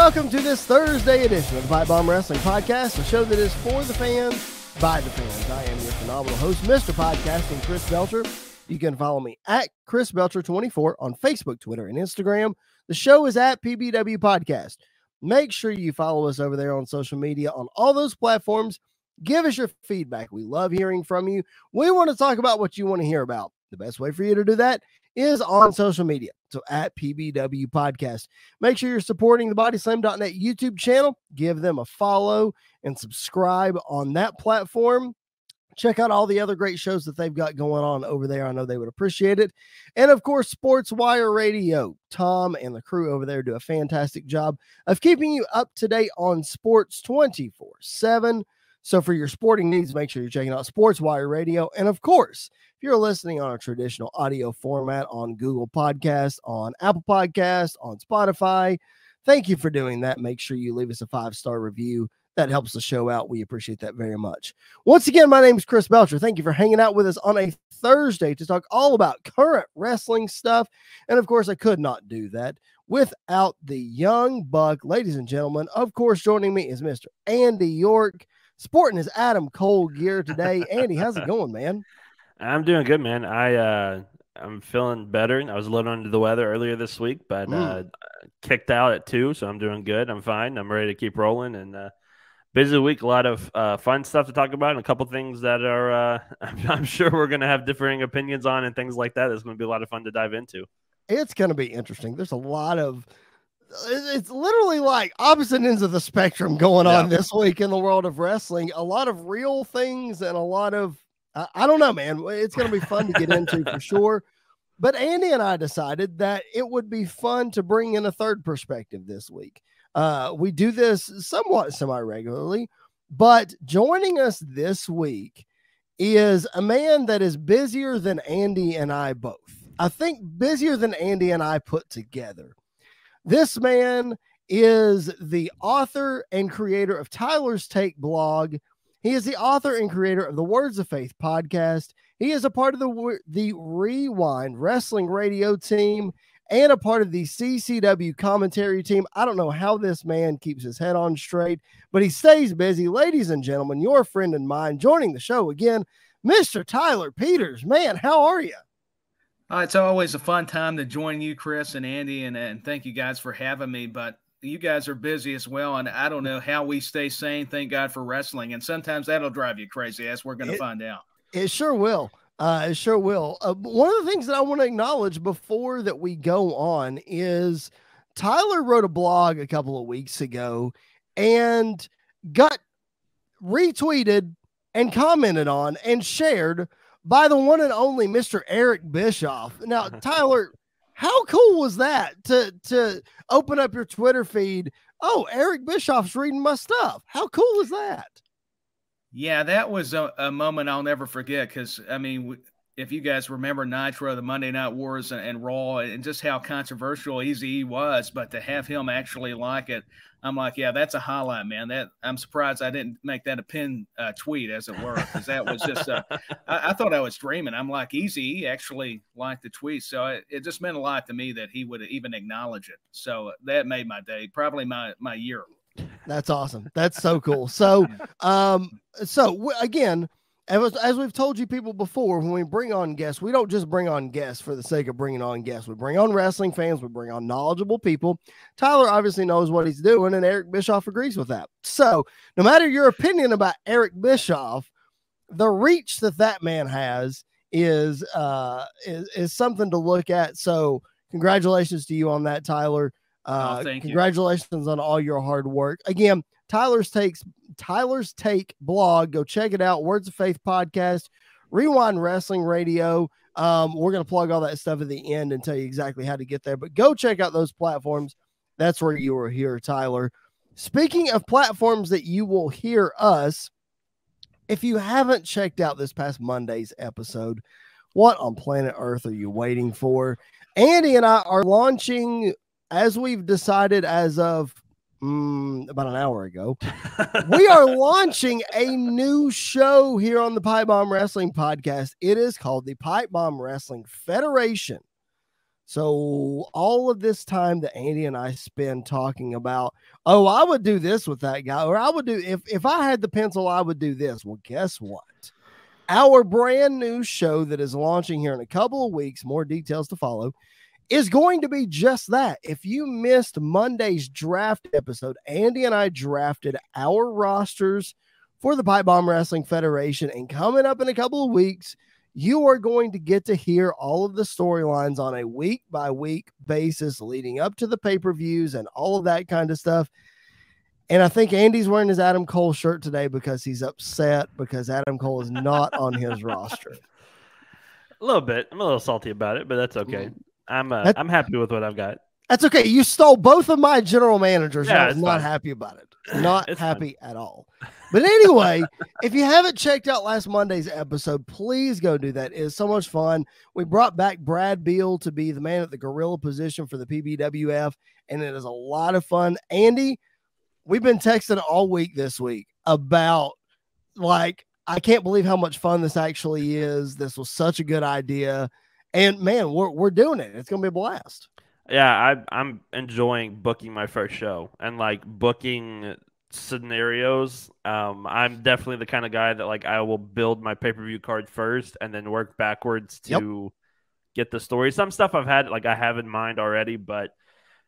Welcome to this Thursday edition of the Pipe Bomb Wrestling Podcast, a show that is for the fans, by the fans. I am your phenomenal host, Mr. Podcasting, Chris Belcher. You can follow me at Chris Belcher24 on Facebook, Twitter, and Instagram. The show is at PBW Podcast. Make sure you follow us over there on social media on all those platforms. Give us your feedback. We love hearing from you. We want to talk about what you want to hear about. The best way for you to do that is on social media. So at PBW Podcast. Make sure you're supporting the bodyslam.net YouTube channel. Give them a follow and subscribe on that platform. Check out all the other great shows that they've got going on over there. I know they would appreciate it. And of course, Sports Wire Radio. Tom and the crew over there do a fantastic job of keeping you up to date on sports 24 7. So for your sporting needs, make sure you're checking out Sports Wire Radio. And of course, if you're listening on a traditional audio format on Google Podcast, on Apple Podcast, on Spotify, thank you for doing that. Make sure you leave us a five star review. That helps the show out. We appreciate that very much. Once again, my name is Chris Belcher. Thank you for hanging out with us on a Thursday to talk all about current wrestling stuff. And of course, I could not do that without the young buck. Ladies and gentlemen, of course, joining me is Mr. Andy York, sporting his Adam Cole gear today. Andy, how's it going, man? I'm doing good, man. I uh I'm feeling better. I was a little under the weather earlier this week, but mm. uh kicked out at two, so I'm doing good. I'm fine. I'm ready to keep rolling and uh busy week, a lot of uh, fun stuff to talk about, and a couple things that are uh, I'm sure we're going to have differing opinions on, and things like that. It's going to be a lot of fun to dive into. It's going to be interesting. There's a lot of it's literally like opposite ends of the spectrum going yeah. on this week in the world of wrestling. A lot of real things and a lot of I, I don't know, man. It's going to be fun to get into for sure. But Andy and I decided that it would be fun to bring in a third perspective this week. Uh, we do this somewhat semi regularly, but joining us this week is a man that is busier than Andy and I both. I think busier than Andy and I put together. This man is the author and creator of Tyler's Take blog he is the author and creator of the Words of Faith podcast. He is a part of the the Rewind Wrestling Radio team and a part of the CCW commentary team. I don't know how this man keeps his head on straight, but he stays busy. Ladies and gentlemen, your friend and mine joining the show again, Mr. Tyler Peters. Man, how are you? Uh, it's always a fun time to join you, Chris and Andy, and, and thank you guys for having me. But you guys are busy as well, and I don't know how we stay sane. Thank God for wrestling, and sometimes that'll drive you crazy, as we're going to find out. It sure will. Uh, it sure will. Uh, one of the things that I want to acknowledge before that we go on is Tyler wrote a blog a couple of weeks ago and got retweeted and commented on and shared by the one and only Mr. Eric Bischoff. Now, Tyler, how cool was that to to open up your Twitter feed? Oh, Eric Bischoff's reading my stuff. How cool is that? Yeah, that was a, a moment I'll never forget because I mean, if you guys remember Nitro, the Monday Night Wars, and, and Raw, and just how controversial Easy was, but to have him actually like it, I'm like, yeah, that's a highlight, man. That I'm surprised I didn't make that a pin uh, tweet, as it were, because that was just. Uh, I, I, thought I was dreaming. I'm like, Easy he actually liked the tweet, so it, it, just meant a lot to me that he would even acknowledge it. So that made my day, probably my my year. That's awesome. That's so cool. So, um, so w- again as, as we've told you people before, when we bring on guests, we don't just bring on guests for the sake of bringing on guests. We bring on wrestling fans, we bring on knowledgeable people. Tyler obviously knows what he's doing, and Eric Bischoff agrees with that. So, no matter your opinion about Eric Bischoff, the reach that that man has is uh is, is something to look at. So, congratulations to you on that, Tyler. Uh, oh, congratulations you. on all your hard work. Again, Tyler's takes Tyler's Take blog. Go check it out. Words of Faith podcast, Rewind Wrestling Radio. Um, we're gonna plug all that stuff at the end and tell you exactly how to get there. But go check out those platforms. That's where you will hear Tyler. Speaking of platforms that you will hear us, if you haven't checked out this past Monday's episode, what on planet Earth are you waiting for? Andy and I are launching, as we've decided as of mm, about an hour ago. we are launching a new show here on the Pipe Bomb Wrestling Podcast. It is called the Pipe Bomb Wrestling Federation. So all of this time that Andy and I spend talking about, oh, I would do this with that guy, or I would do if if I had the pencil, I would do this. Well, guess what? Our brand new show that is launching here in a couple of weeks, more details to follow, is going to be just that. If you missed Monday's draft episode, Andy and I drafted our rosters for the Pipe Bomb Wrestling Federation, and coming up in a couple of weeks you are going to get to hear all of the storylines on a week by week basis leading up to the pay per views and all of that kind of stuff. And I think Andy's wearing his Adam Cole shirt today because he's upset because Adam Cole is not on his roster. A little bit. I'm a little salty about it, but that's okay. Mm. I'm uh, I'm happy with what I've got. That's okay. You stole both of my general managers. Yeah, I was not fine. happy about it. Not happy fine. at all. But anyway, if you haven't checked out last Monday's episode, please go do that. It is so much fun. We brought back Brad Beal to be the man at the gorilla position for the PBWF, and it is a lot of fun. Andy, we've been texting all week this week about like I can't believe how much fun this actually is. This was such a good idea. And man, we're we're doing it. It's gonna be a blast. Yeah, I, I'm enjoying booking my first show and like booking scenarios. Um, I'm definitely the kind of guy that like I will build my pay per view card first and then work backwards to yep. get the story. Some stuff I've had like I have in mind already, but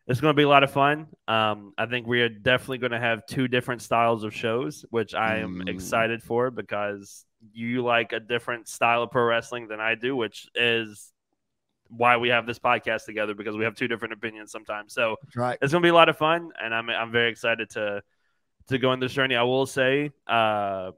it's going to be a lot of fun. Um, I think we are definitely going to have two different styles of shows, which I am mm. excited for because you like a different style of pro wrestling than I do, which is why we have this podcast together because we have two different opinions sometimes. So right. it's going to be a lot of fun, and I'm I'm very excited to to go on this journey. I will say, uh,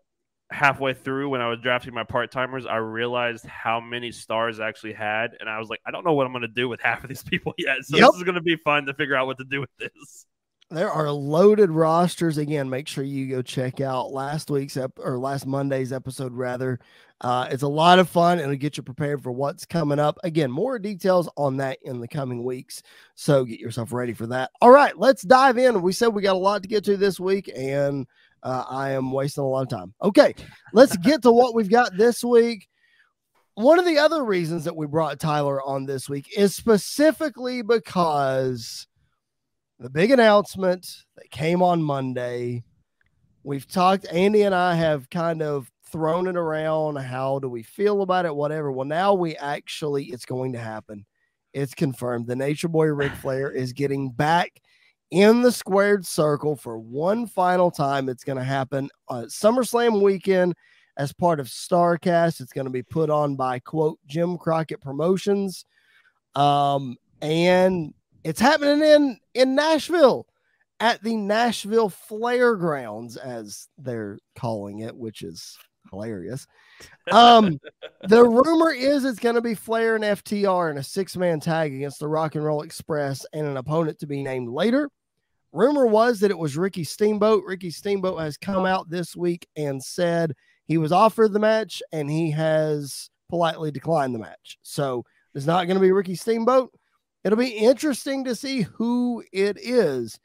halfway through when I was drafting my part timers, I realized how many stars I actually had, and I was like, I don't know what I'm going to do with half of these people yet. So yep. this is going to be fun to figure out what to do with this. There are loaded rosters. Again, make sure you go check out last week's ep- or last Monday's episode, rather. Uh, it's a lot of fun and it'll get you prepared for what's coming up. Again, more details on that in the coming weeks. So get yourself ready for that. All right, let's dive in. We said we got a lot to get to this week, and uh, I am wasting a lot of time. Okay, let's get to what we've got this week. One of the other reasons that we brought Tyler on this week is specifically because the big announcement that came on Monday. We've talked, Andy and I have kind of thrown it around. How do we feel about it? Whatever. Well, now we actually, it's going to happen. It's confirmed. The Nature Boy Ric Flair is getting back in the squared circle for one final time. It's going to happen on SummerSlam weekend as part of Starcast. It's going to be put on by quote Jim Crockett Promotions. Um, and it's happening in in Nashville at the Nashville Flair Grounds, as they're calling it, which is hilarious. Um, the rumor is it's going to be Flair and FTR in a six man tag against the Rock and Roll Express and an opponent to be named later. Rumor was that it was Ricky Steamboat. Ricky Steamboat has come out this week and said he was offered the match and he has politely declined the match. So it's not going to be Ricky Steamboat. It'll be interesting to see who it is.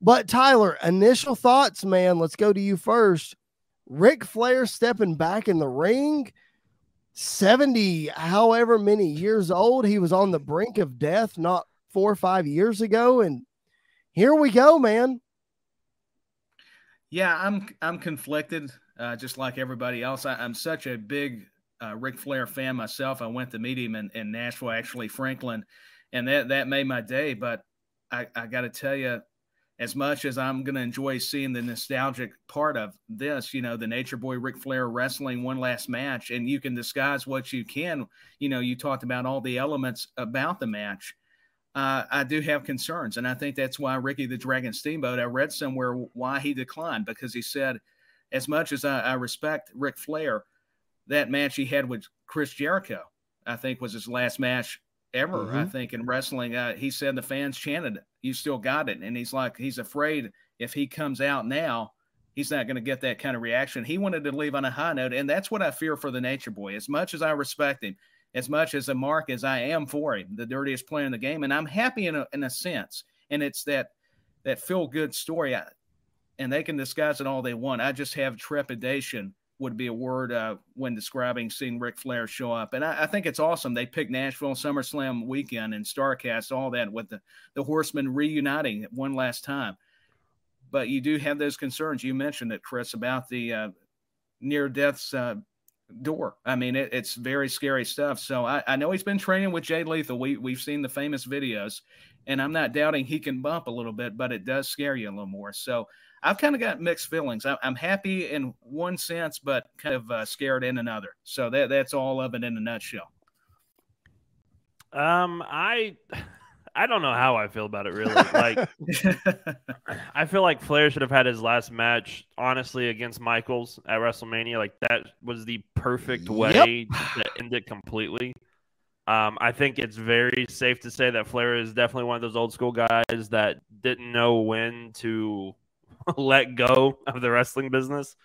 But Tyler, initial thoughts, man. Let's go to you first. Ric Flair stepping back in the ring, 70, however many years old. He was on the brink of death not four or five years ago. And here we go, man. Yeah, I'm I'm conflicted, uh, just like everybody else. I, am such a big uh, Ric Flair fan myself. I went to meet him in, in Nashville, actually, Franklin and that that made my day. But I, I got to tell you, as much as I'm going to enjoy seeing the nostalgic part of this, you know, the Nature Boy Ric Flair wrestling one last match, and you can disguise what you can. You know, you talked about all the elements about the match. Uh, I do have concerns, and I think that's why Ricky the Dragon Steamboat. I read somewhere why he declined because he said, as much as I, I respect Ric Flair, that match he had with Chris Jericho, I think was his last match ever. Mm-hmm. I think in wrestling, uh, he said the fans chanted, "You still got it," and he's like, he's afraid if he comes out now, he's not going to get that kind of reaction. He wanted to leave on a high note, and that's what I fear for the Nature Boy. As much as I respect him, as much as a mark as I am for him, the dirtiest player in the game, and I'm happy in a, in a sense, and it's that that feel good story. I, and they can disguise it all they want. I just have trepidation would be a word uh, when describing seeing Ric Flair show up. And I, I, think it's awesome. They picked Nashville SummerSlam weekend and Starcast, all that with the, the Horsemen reuniting one last time. But you do have those concerns. You mentioned it, Chris, about the uh, near death's uh, door. I mean, it, it's very scary stuff. So I, I, know he's been training with Jay Lethal. We, we've seen the famous videos, and I'm not doubting he can bump a little bit, but it does scare you a little more. So I've kind of got mixed feelings. I, am happy in one sense, but kind of uh, scared in another. So that that's all of it in a nutshell. Um, I. I don't know how I feel about it really. Like, I feel like Flair should have had his last match, honestly, against Michaels at WrestleMania. Like, that was the perfect way yep. to end it completely. Um, I think it's very safe to say that Flair is definitely one of those old school guys that didn't know when to let go of the wrestling business.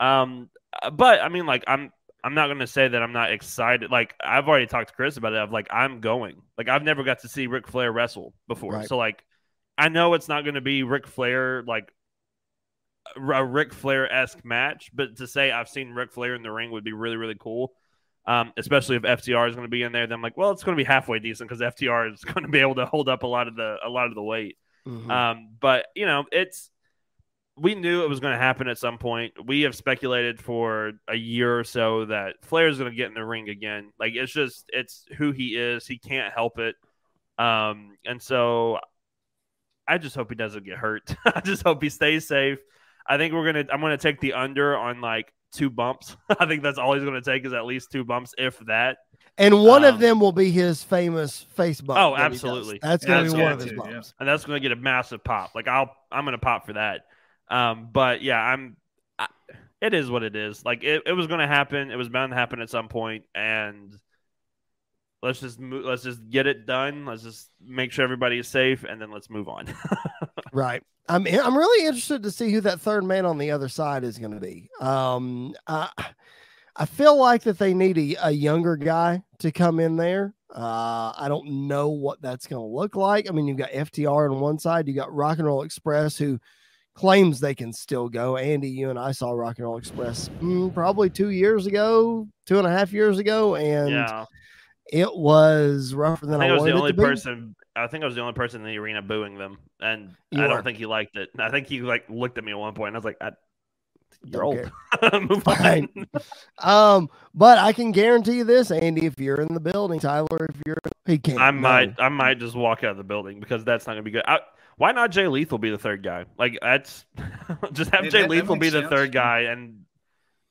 Um, but I mean, like I'm I'm not gonna say that I'm not excited. Like I've already talked to Chris about it. Of like I'm going. Like I've never got to see Ric Flair wrestle before, right. so like I know it's not gonna be Ric Flair like a Ric Flair esque match. But to say I've seen Ric Flair in the ring would be really really cool. Um, especially if FTR is going to be in there, then I'm like, well, it's going to be halfway decent because FTR is going to be able to hold up a lot of the a lot of the weight. Mm-hmm. Um, but you know, it's we knew it was going to happen at some point. We have speculated for a year or so that Flair is going to get in the ring again. Like it's just it's who he is. He can't help it. Um, and so I just hope he doesn't get hurt. I just hope he stays safe. I think we're gonna. I'm gonna take the under on like two bumps. I think that's all he's gonna take is at least two bumps, if that. And one um, of them will be his famous face bump. Oh, that absolutely. That's gonna be one of his bumps, yeah. and that's gonna get a massive pop. Like I'll, I'm gonna pop for that. Um, but yeah, I'm. I, it is what it is. Like it, it was going to happen. It was bound to happen at some point, and let's just move, let's just get it done. Let's just make sure everybody is safe, and then let's move on. right. I'm I'm really interested to see who that third man on the other side is going to be. Um, I I feel like that they need a, a younger guy to come in there. Uh, I don't know what that's going to look like. I mean, you've got FTR on one side, you got Rock and Roll Express, who claims they can still go. Andy, you and I saw Rock and Roll Express mm, probably two years ago, two and a half years ago, and yeah. it was rougher than I, think I was the only person. I think I was the only person in the arena booing them, and you I don't think he liked it. I think he like looked at me at one point. And I was like, I, "You're old. Move on." um, but I can guarantee you this, Andy. If you're in the building, Tyler, if you're, he can't. I might, I might just walk out of the building because that's not gonna be good. I, why not Jay Lethal be the third guy? Like that's just have Jay that, Lethal that be the sense. third guy, and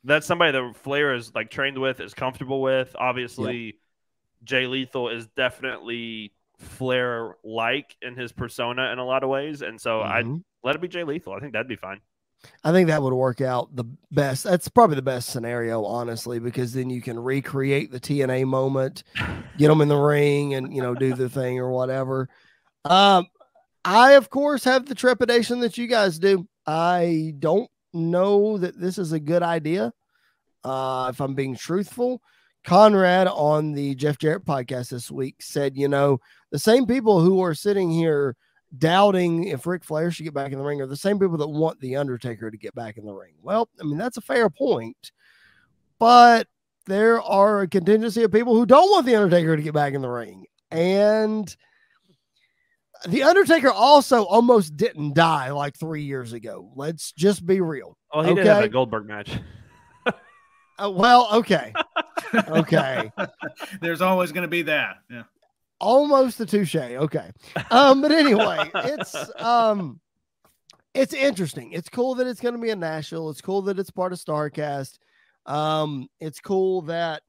that's somebody that Flair is like trained with, is comfortable with. Obviously. Jay Lethal is definitely Flair like in his persona in a lot of ways, and so mm-hmm. I let it be Jay Lethal. I think that'd be fine. I think that would work out the best. That's probably the best scenario, honestly, because then you can recreate the TNA moment, get them in the ring, and you know do the thing or whatever. Um, I, of course, have the trepidation that you guys do. I don't know that this is a good idea. Uh, if I'm being truthful, Conrad on the Jeff Jarrett podcast this week said, you know, the same people who are sitting here doubting if Ric Flair should get back in the ring are the same people that want The Undertaker to get back in the ring. Well, I mean, that's a fair point, but there are a contingency of people who don't want The Undertaker to get back in the ring. And the Undertaker also almost didn't die like three years ago. Let's just be real. Oh, he okay? did have a Goldberg match. uh, well, okay, okay. There's always going to be that. Yeah. Almost a touche. Okay. Um, but anyway, it's um, it's interesting. It's cool that it's going to be a Nashville. It's cool that it's part of Starcast. Um, it's cool that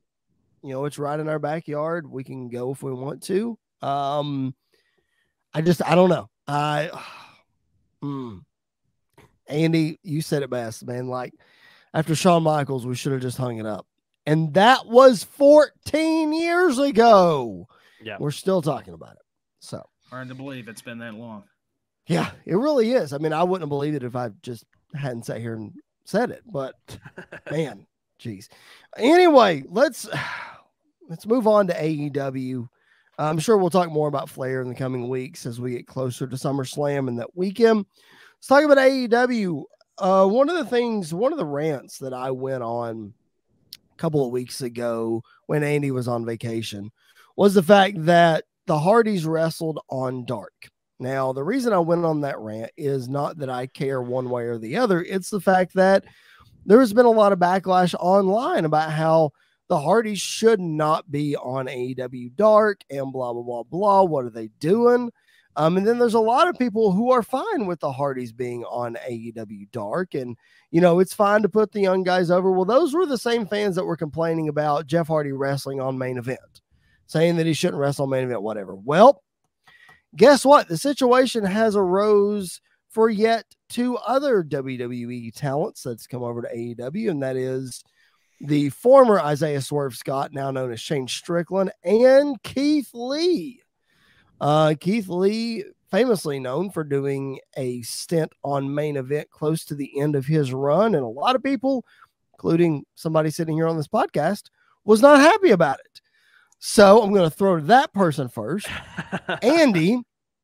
you know it's right in our backyard. We can go if we want to. Um I just I don't know. I mm. Andy, you said it best, man. Like after Shawn Michaels, we should have just hung it up. And that was 14 years ago. Yeah. We're still talking about it. So hard to believe it's been that long. Yeah, it really is. I mean, I wouldn't have believed it if I just hadn't sat here and said it, but man, geez. Anyway, let's let's move on to AEW. I'm sure we'll talk more about Flair in the coming weeks as we get closer to SummerSlam and that weekend. Let's talk about AEW. uh, one of the things, one of the rants that I went on a couple of weeks ago when Andy was on vacation was the fact that the Hardys wrestled on dark. Now, the reason I went on that rant is not that I care one way or the other. It's the fact that there has been a lot of backlash online about how the Hardys should not be on AEW Dark and blah, blah, blah, blah. What are they doing? Um, and then there's a lot of people who are fine with the Hardys being on AEW Dark. And, you know, it's fine to put the young guys over. Well, those were the same fans that were complaining about Jeff Hardy wrestling on main event, saying that he shouldn't wrestle on main event, whatever. Well, guess what? The situation has arose for yet two other WWE talents that's come over to AEW, and that is the former Isaiah Swerve Scott, now known as Shane Strickland, and Keith Lee. Uh, Keith Lee, famously known for doing a stint on main event close to the end of his run, and a lot of people, including somebody sitting here on this podcast, was not happy about it. So I'm going to throw to that person first. Andy,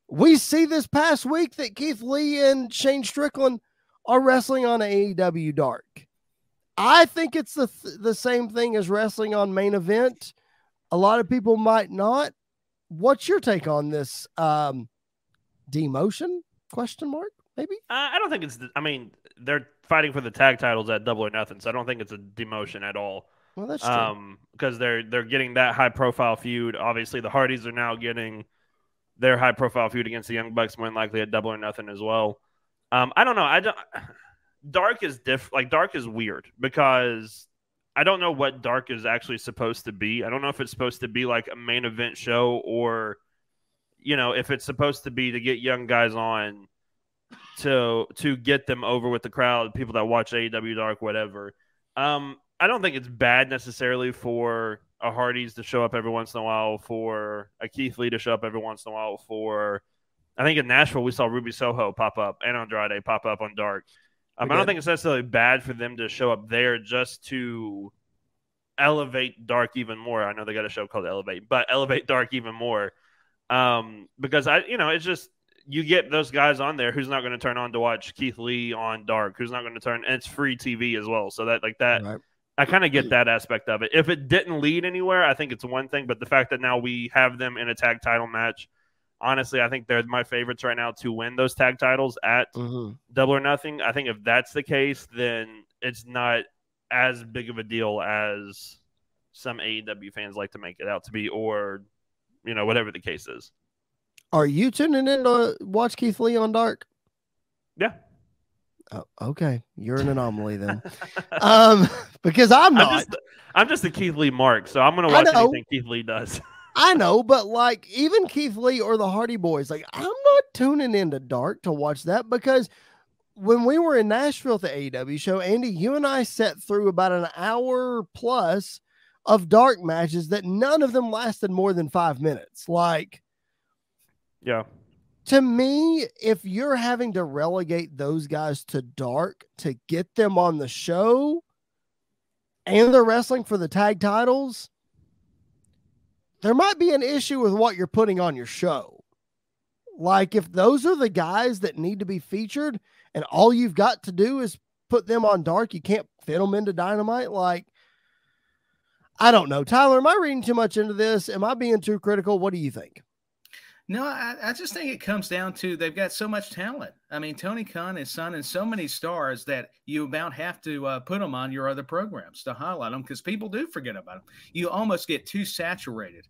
we see this past week that Keith Lee and Shane Strickland are wrestling on AEW Dark. I think it's the the same thing as wrestling on main event. A lot of people might not. What's your take on this um, demotion? Question mark? Maybe. Uh, I don't think it's. The, I mean, they're fighting for the tag titles at Double or Nothing, so I don't think it's a demotion at all. Well, that's true. Um, because they're they're getting that high profile feud. Obviously, the Hardys are now getting their high profile feud against the Young Bucks, more than likely at Double or Nothing as well. Um, I don't know. I don't. Dark is diff. Like Dark is weird because I don't know what Dark is actually supposed to be. I don't know if it's supposed to be like a main event show or, you know, if it's supposed to be to get young guys on to to get them over with the crowd, people that watch AEW Dark, whatever. Um, I don't think it's bad necessarily for a Hardy's to show up every once in a while, for a Keith Lee to show up every once in a while, for I think in Nashville we saw Ruby Soho pop up and Andrade pop up on Dark. Um, I don't think it's necessarily bad for them to show up there just to elevate Dark even more. I know they got a show called Elevate, but elevate Dark even more. Um, because I, you know, it's just you get those guys on there who's not going to turn on to watch Keith Lee on Dark, who's not going to turn, and it's free TV as well. So that like that, right. I kind of get that aspect of it. If it didn't lead anywhere, I think it's one thing, but the fact that now we have them in a tag title match honestly, I think they're my favorites right now to win those tag titles at mm-hmm. Double or Nothing. I think if that's the case, then it's not as big of a deal as some AEW fans like to make it out to be, or you know, whatever the case is. Are you tuning in to watch Keith Lee on Dark? Yeah. Oh, okay, you're an anomaly then, um, because I'm not. I'm just, I'm just a Keith Lee mark, so I'm going to watch anything Keith Lee does. I know, but like even Keith Lee or the Hardy Boys, like I'm not tuning into Dark to watch that because when we were in Nashville at the AEW show, Andy, you and I sat through about an hour plus of dark matches that none of them lasted more than five minutes. Like, yeah. To me, if you're having to relegate those guys to dark to get them on the show and they're wrestling for the tag titles, there might be an issue with what you're putting on your show. Like if those are the guys that need to be featured and all you've got to do is put them on dark, you can't fit them into dynamite. Like, I don't know. Tyler, am I reading too much into this? Am I being too critical? What do you think? No, I, I, just think it comes down to they've got so much talent. I mean, Tony Khan is signing so many stars that you about have to uh, put them on your other programs to highlight them because people do forget about them. You almost get too saturated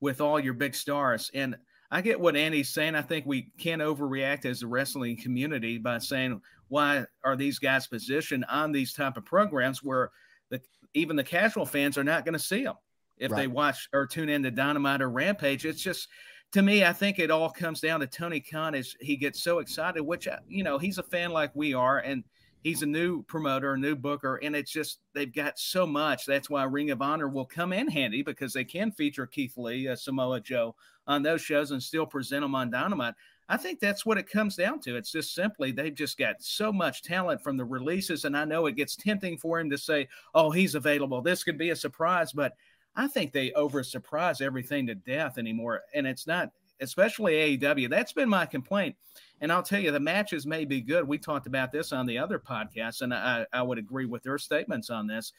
with all your big stars. And I get what Andy's saying. I think we can't overreact as a wrestling community by saying why are these guys positioned on these type of programs where the even the casual fans are not going to see them if right. they watch or tune in to Dynamite or Rampage. It's just to me, I think it all comes down to Tony Khan is he gets so excited, which uh, you know he's a fan like we are, and he's a new promoter, a new booker, and it's just they've got so much. That's why Ring of Honor will come in handy because they can feature Keith Lee, uh, Samoa Joe on those shows and still present them on Dynamite. I think that's what it comes down to. It's just simply they've just got so much talent from the releases, and I know it gets tempting for him to say, "Oh, he's available. This could be a surprise," but I think they over surprise everything to death anymore. And it's not, especially AEW. That's been my complaint. And I'll tell you, the matches may be good. We talked about this on the other podcast, and I, I would agree with their statements on this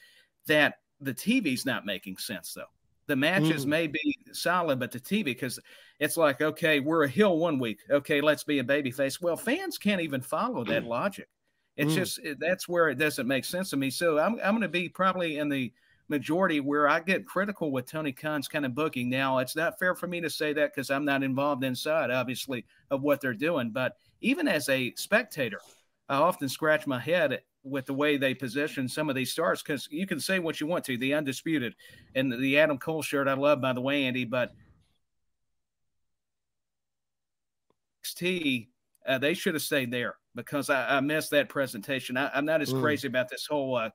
that the TV's not making sense, though. The matches mm. may be solid, but the TV, because it's like, okay, we're a heel one week. Okay, let's be a babyface. Well, fans can't even follow that logic. It's mm. just that's where it doesn't make sense to me. So I'm, I'm going to be probably in the majority where I get critical with Tony Khan's kind of booking. Now, it's not fair for me to say that because I'm not involved inside, obviously, of what they're doing. But even as a spectator, I often scratch my head with the way they position some of these stars because you can say what you want to, the undisputed and the Adam Cole shirt I love, by the way, Andy, but NXT, uh, they should have stayed there because I, I missed that presentation. I, am not as mm. crazy about this whole uh,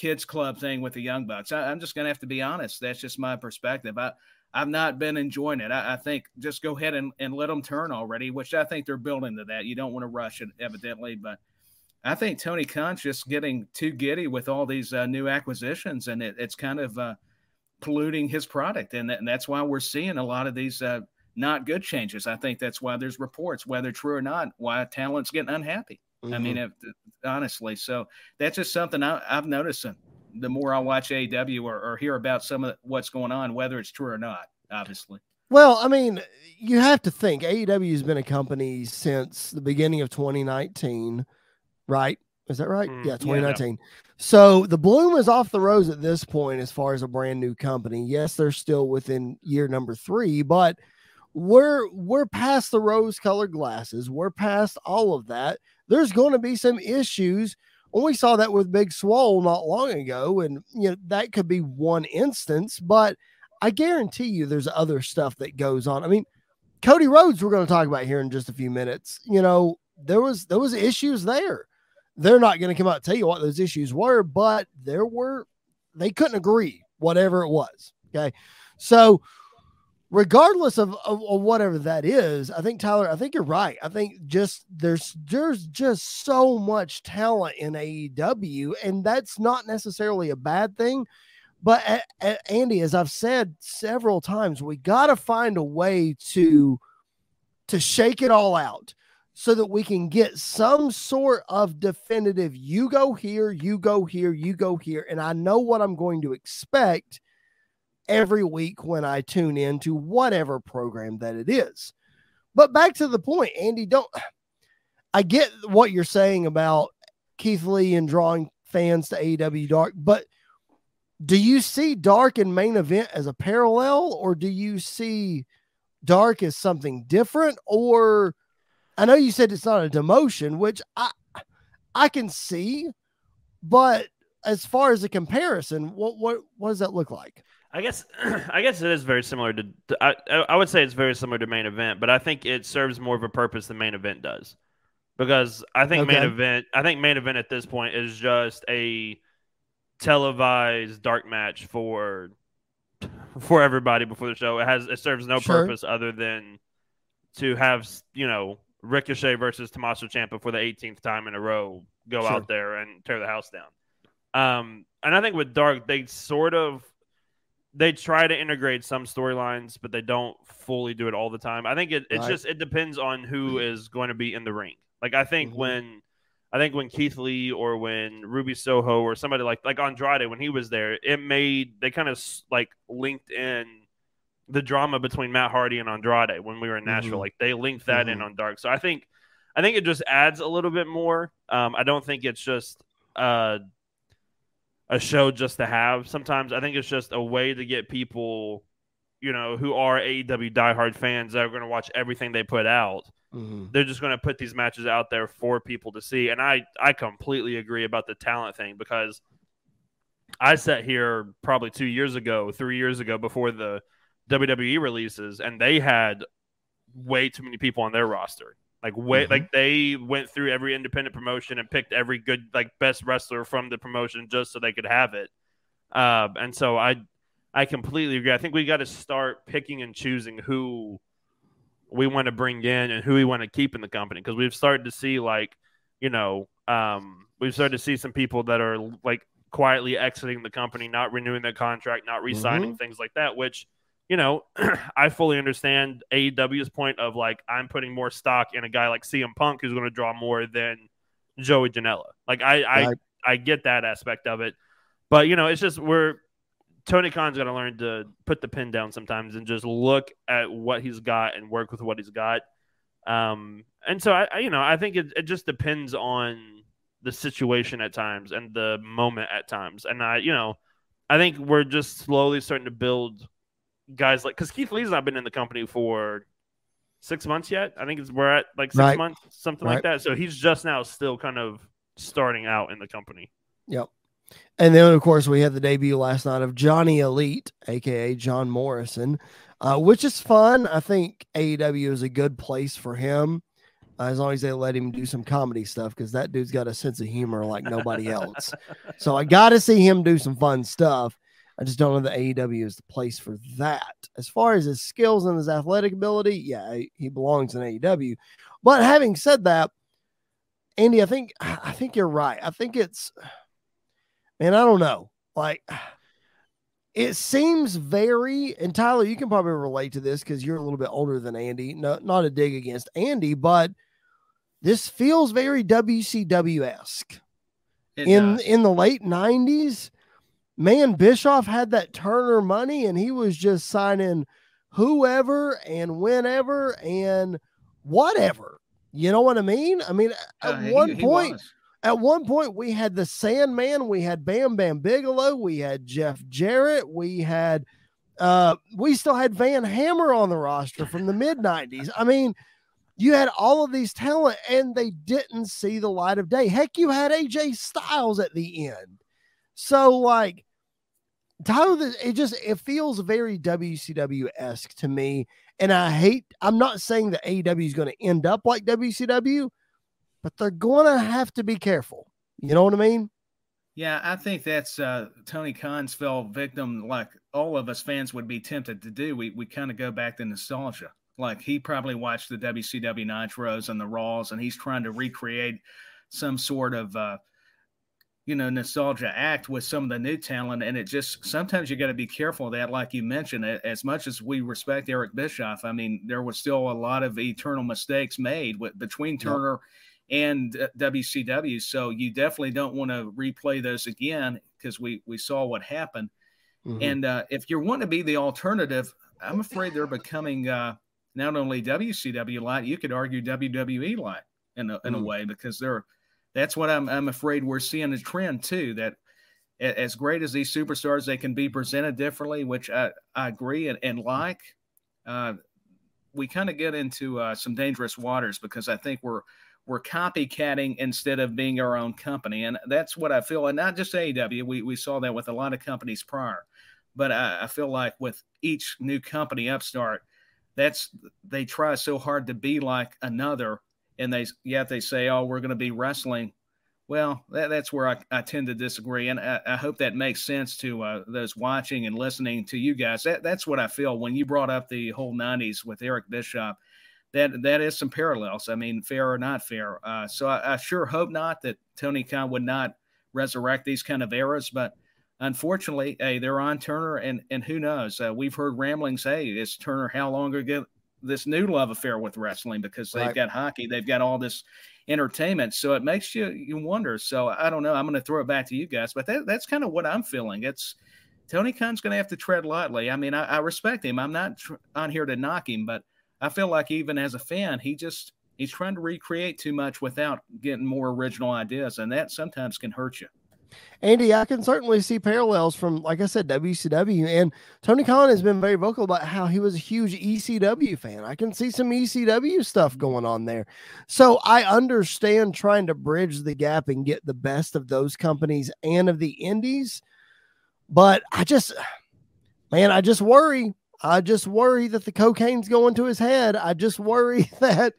kids club thing with the Young Bucks. I, am just going to have to be honest. That's just my perspective. I, I've not been enjoying it. I, I, think just go ahead and, and let them turn already, which I think they're building to that. You don't want to rush it, evidently, but I think Tony Khan's just getting too giddy with all these uh, new acquisitions, and it, it's kind of uh, polluting his product, and, and, that's why we're seeing a lot of these uh, not good changes. I think that's why there's reports, whether true or not, why talent's getting unhappy. Mm-hmm. I mean, if, honestly, so that's just something I, have noticed. The more I watch AEW or, or hear about some of what's going on, whether it's true or not, obviously. Well, I mean, you have to think AEW has been a company since the beginning of 2019, right? Is that right? Mm, yeah, 2019. Yeah. So the bloom is off the rose at this point as far as a brand new company. Yes, they're still within year number three, but we're we're past the rose colored glasses. We're past all of that there's going to be some issues. Well, we saw that with Big Swole not long ago, and you know that could be one instance, but I guarantee you there's other stuff that goes on. I mean, Cody Rhodes, we're going to talk about here in just a few minutes. You know, there was there was issues there. They're not going to come out and tell you what those issues were, but there were they couldn't agree, whatever it was. Okay. So regardless of, of, of, whatever that is, I think Tyler, I think you're right. I think just there's there's just so much talent in AEW, and that's not necessarily a bad thing. But a, a, Andy, as I've said several times, we got to find a way to to shake it all out so that we can get some sort of definitive you go here, you go here, you go here, and I know what I'm going to expect every week when I tune in to whatever program that it is. But back to the point, Andy, don't I get what you're saying about Keith Lee and drawing fans to AEW Dark, but do you see Dark and main event as a parallel, or do you see Dark as something different? Or I know you said it's not a demotion, which I I can see, but as far as a comparison, what what what does that look like? I guess I guess it is very similar to. I I would say it's very similar to main event, but I think it serves more of a purpose than main event does, because I think okay. main event. I think main event at this point is just a televised dark match for for everybody before the show. It has it serves no sure. purpose other than to have you know Ricochet versus Tommaso Ciampa for the 18th time in a row go sure. out there and tear the house down. Um, and I think with Dark, they sort of they try to integrate some storylines, but they don't fully do it all the time. I think it, it's right. just it depends on who is going to be in the ring. Like I think mm-hmm. when I think when Keith Lee or when Ruby Soho or somebody like like Andrade when he was there, it made they kind of like linked in the drama between Matt Hardy and Andrade when we were in Nashville. Mm-hmm. Like they linked that mm-hmm. in on Dark. So I think I think it just adds a little bit more. Um, I don't think it's just uh a show just to have. Sometimes I think it's just a way to get people, you know, who are AEW diehard fans that are going to watch everything they put out. Mm-hmm. They're just going to put these matches out there for people to see. And I, I completely agree about the talent thing because I sat here probably two years ago, three years ago before the WWE releases, and they had way too many people on their roster. Like way, mm-hmm. like they went through every independent promotion and picked every good, like best wrestler from the promotion just so they could have it. Uh, and so I, I completely agree. I think we got to start picking and choosing who we want to bring in and who we want to keep in the company because we've started to see like, you know, um, we've started to see some people that are like quietly exiting the company, not renewing their contract, not re-signing, mm-hmm. things like that, which you know, I fully understand AEW's point of like I'm putting more stock in a guy like CM Punk who's going to draw more than Joey Janela. Like I I. I get that aspect of it, but you know, it's just we're Tony Khan's got to learn to put the pin down sometimes and just look at what he's got and work with what he's got. Um, and so I, I you know, I think it, it just depends on the situation at times and the moment at times. And I, you know, I think we're just slowly starting to build guys like because Keith Lee's not been in the company for six months yet. I think it's we're at like six right. months, something right. like that. So he's just now still kind of starting out in the company. Yep. And then of course we had the debut last night of Johnny Elite, aka John Morrison, uh, which is fun. I think AEW is a good place for him. Uh, as long as they let him do some comedy stuff, because that dude's got a sense of humor like nobody else. so I got to see him do some fun stuff. I just don't know that AEW is the place for that. As far as his skills and his athletic ability, yeah, he belongs in AEW. But having said that, Andy, I think I think you're right. I think it's man, I don't know. Like it seems very and Tyler, you can probably relate to this because you're a little bit older than Andy. No, not a dig against Andy, but this feels very WCW esque. In does. in the late 90s, man, Bischoff had that Turner money and he was just signing whoever and whenever and whatever. You know what I mean? I mean, at uh, one he, point, at one point, we had the Sandman, we had Bam Bam Bigelow, we had Jeff Jarrett, we had, uh, we still had Van Hammer on the roster from the mid 90s. I mean, you had all of these talent and they didn't see the light of day. Heck, you had AJ Styles at the end. So, like, Tyler, it just it feels very WCW esque to me, and I hate. I'm not saying that AEW is going to end up like WCW, but they're going to have to be careful. You know what I mean? Yeah, I think that's uh, Tony Khan's fell victim, like all of us fans would be tempted to do. We we kind of go back to nostalgia. Like he probably watched the WCW Nitros and the Raws, and he's trying to recreate some sort of uh, you know nostalgia act with some of the new talent and it just sometimes you got to be careful of that like you mentioned as much as we respect eric bischoff i mean there was still a lot of eternal mistakes made with, between turner and wcw so you definitely don't want to replay those again because we we saw what happened mm-hmm. and uh, if you want to be the alternative i'm afraid they're becoming uh, not only wcw light you could argue wwe light in a, in mm-hmm. a way because they're that's what I'm, I'm afraid we're seeing a trend too. That as great as these superstars, they can be presented differently, which I, I agree and, and like. Uh, we kind of get into uh, some dangerous waters because I think we're we're copycatting instead of being our own company, and that's what I feel. And not just AEW, we we saw that with a lot of companies prior, but I, I feel like with each new company upstart, that's they try so hard to be like another and they yet they say, "Oh, we're going to be wrestling." Well, that, that's where I, I, tend to disagree, and I, I hope that makes sense to uh, those watching and listening to you guys. That, that's what I feel when you brought up the whole '90s with Eric Bischoff. That that is some parallels. I mean, fair or not fair. Uh, so I, I sure hope not that Tony Khan would not resurrect these kind of eras, but unfortunately, hey, they're on Turner, and and who knows? Uh, we've heard ramblings. Hey, is Turner how long ago this new love affair with wrestling because they've right. got hockey, they've got all this entertainment. So it makes you you wonder. So I don't know. I'm going to throw it back to you guys, but that, that's kind of what I'm feeling. It's Tony Khan's going to have to tread lightly. I mean, I, I respect him. I'm not tr- on here to knock him, but I feel like even as a fan, he just he's trying to recreate too much without getting more original ideas, and that sometimes can hurt you. Andy, I can certainly see parallels from, like I said, WCW. And Tony Khan has been very vocal about how he was a huge ECW fan. I can see some ECW stuff going on there. So I understand trying to bridge the gap and get the best of those companies and of the indies. But I just, man, I just worry. I just worry that the cocaine's going to his head. I just worry that.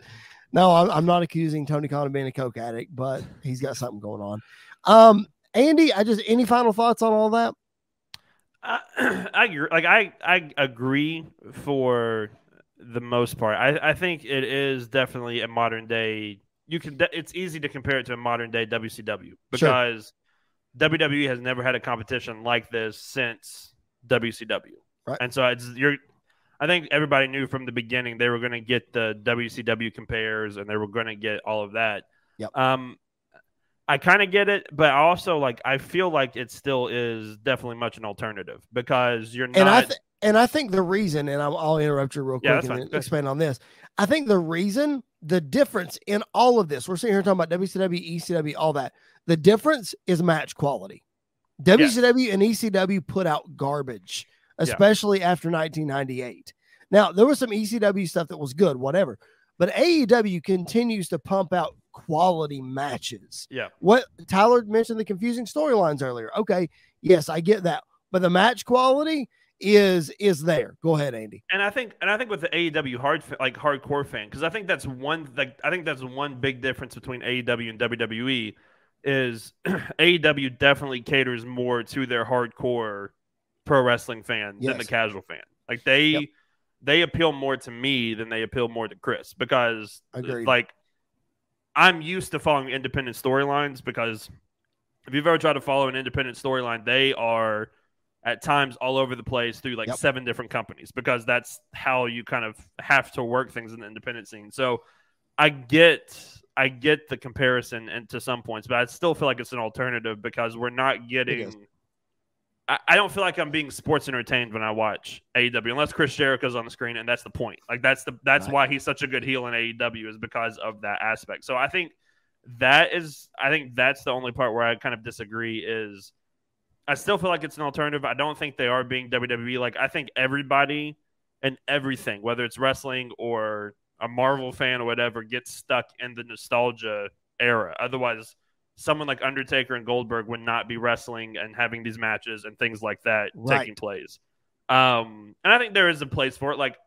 No, I'm, not accusing Tony Khan of being a coke addict, but he's got something going on. Um, Andy, I just any final thoughts on all that? I, I agree. Like I, I agree for the most part. I, I think it is definitely a modern day. You can. It's easy to compare it to a modern day WCW because sure. WWE has never had a competition like this since WCW. Right. And so it's you're I think everybody knew from the beginning they were going to get the WCW compares and they were going to get all of that. Yep. Um, I kind of get it, but also like I feel like it still is definitely much an alternative because you're not. And I th- and I think the reason, and I'll, I'll interrupt you real quick that's and expand on this. I think the reason, the difference in all of this, we're sitting here talking about WCW, ECW, all that. The difference is match quality. WCW and ECW put out garbage, especially after 1998. Now, there was some ECW stuff that was good, whatever, but AEW continues to pump out quality matches. yeah, What Tyler mentioned the confusing storylines earlier. Okay, yes, I get that, but the match quality is is there. Go ahead, Andy. and I think and I think with the AEW hard like hardcore fan because I think that's one like I think that's one big difference between AEW and WWE is AEW definitely caters more to their hardcore pro wrestling fan than the casual fan. Like they Yep. they appeal more to me than they appeal more to Chris because Agreed. like I'm used to following independent storylines because if you've ever tried to follow an independent storyline, they are at times all over the place through like Yep. seven different companies because that's how you kind of have to work things in the independent scene. So I get I get the comparison and to some points, but I still feel like it's an alternative because we're not getting I, I don't feel like I'm being sports entertained when I watch AEW unless Chris Jericho's on the screen, and that's the point. Like that's the that's Right. why he's such a good heel in AEW is because of that aspect. So I think that is I think that's the only part where I kind of disagree is I still feel like it's an alternative. I don't think they are being WWE. Like I think everybody and everything, whether it's wrestling or a Marvel fan or whatever, gets stuck in the nostalgia era. Otherwise, someone like Undertaker and Goldberg would not be wrestling and having these matches and things like that Right. taking place. Um, and I think there is a place for it. Like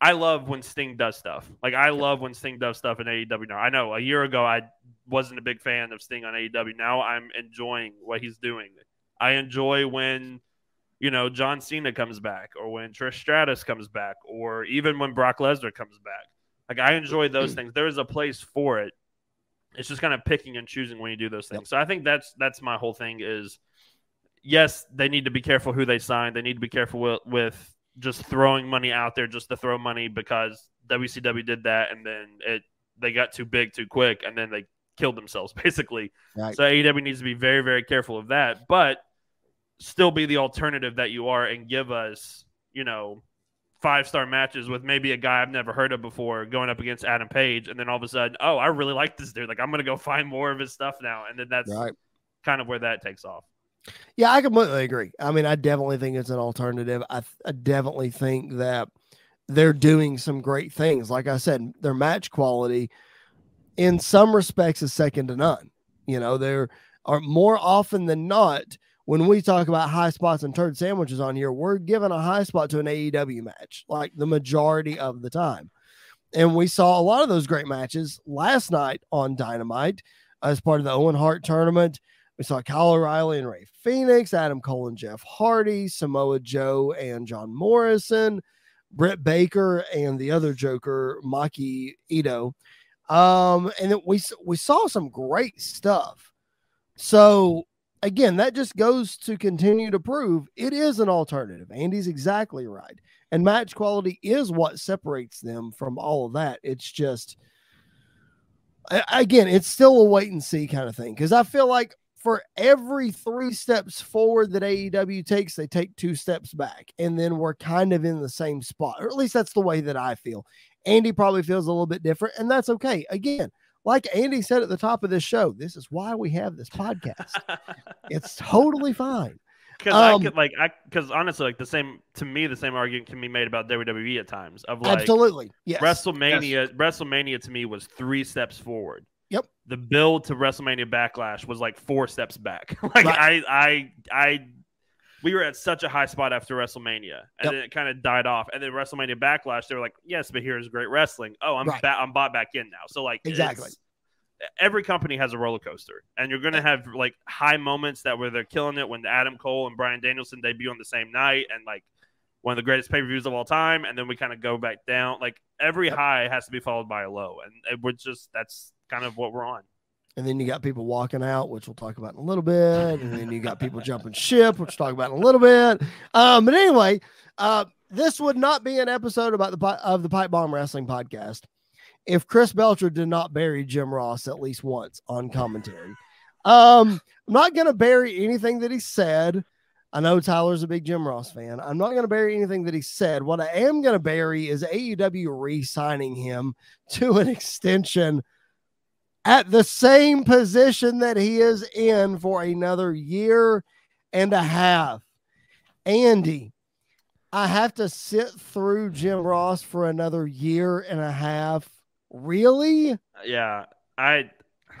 I love when Sting does stuff. Like I love when Sting does stuff in AEW now. I know a year ago I wasn't a big fan of Sting on AEW. Now I'm enjoying what he's doing. I enjoy when you know John Cena comes back or when Trish Stratus comes back or even when Brock Lesnar comes back. Like I enjoy those things. There is a place for it. It's just kind of picking and choosing when you do those things. Yep. So I think that's that's my whole thing is yes, they need to be careful who they sign. They need to be careful with, with just throwing money out there just to throw money because WCW did that and then it they got too big too quick and then they killed themselves basically. Right. So AEW needs to be very very careful of that, but still be the alternative that you are and give us, you know, five star matches with maybe a guy I've never heard of before going up against Adam Page and then all of a sudden, oh, I really like this dude. Like I'm going to go find more of his stuff now and then that's Right. kind of where that takes off. Yeah, I completely agree. I mean, I definitely think it's an alternative. I, I definitely think that they're doing some great things. Like I said, their match quality in some respects is second to none. You know, there are more often than not when we talk about high spots and turd sandwiches on here, we're giving a high spot to an AEW match, like the majority of the time. And we saw a lot of those great matches last night on Dynamite as part of the Owen Hart tournament. We saw Kyle O'Reilly and Rey Fenix, Adam Cole and Jeff Hardy, Samoa Joe and John Morrison, Britt Baker and the other Joker, Maki Itoh. Um, and we we saw some great stuff. So again, that just goes to continue to prove it is an alternative. Andy's exactly right. And match quality is what separates them from all of that. It's just again, it's still a wait and see kind of thing. Cause I feel like for every three steps forward that AEW takes, they take two steps back. And then we're kind of in the same spot. Or at least that's the way that I feel. Andy probably feels a little bit different, and that's okay. Again, like Andy said at the top of this show, this is why we have this podcast. it's totally fine. Because Um, I could like I because honestly like the same to me the same argument can be made about WWE at times of like Absolutely. Yes. WrestleMania WrestleMania to me was three steps forward. Yep. The build to WrestleMania Backlash was like four steps back. like Right. I I I we were at such a high spot after WrestleMania, and Yep. then it kind of died off. And then WrestleMania Backlash, they were like, "Yes, but here's great wrestling." Oh, I'm Right. ba- I'm bought back in now. So like Exactly. Every company has a roller coaster, and you're gonna eh. have like high moments that where they're killing it when Adam Cole and Bryan Danielson debut on the same night, and like one of the greatest pay per views of all time, and then we kind of go back down. Like every Yep. high has to be followed by a low, and it, we're just that's kind of what we're on. And then you got people walking out, which we'll talk about in a little bit. And then you got people jumping ship, which we'll talk about in a little bit. Um, but anyway, uh, this would not be an episode about the of the Pipe Bomb Wrestling podcast if Chris Belcher did not bury Jim Ross at least once on commentary. Um, I'm not going to bury anything that he said. I know Tyler's a big Jim Ross fan. I'm not going to bury anything that he said. What I am going to bury is AEW re signing him to an extension at the same position that he is in for another year and a half. Andy, I have to sit through Jim Ross for another year and a half. Really? Yeah. I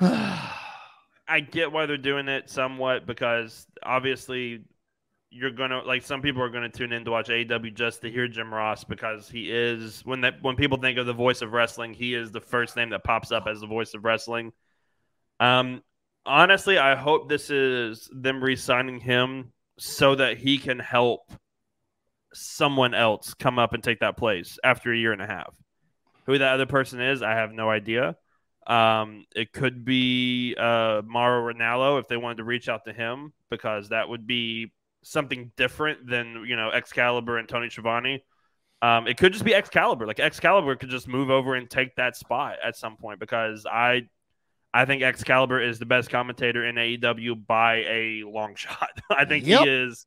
I get why they're doing it somewhat because obviously you're gonna like some people are gonna tune in to watch AEW just to hear Jim Ross because he is when that when people think of the voice of wrestling, he is the first name that pops up as the voice of wrestling. Um, honestly, I hope this is them re-signing him so that he can help someone else come up and take that place after a year and a half. Who that other person is, I have no idea. Um, it could be uh, Mauro Ranallo if they wanted to reach out to him because that would be something different than you know Excalibur and Tony Schiavone. Um, it could just be Excalibur. Like Excalibur could just move over and take that spot at some point because I, I think Excalibur is the best commentator in AEW by a long shot. I think yep. he is.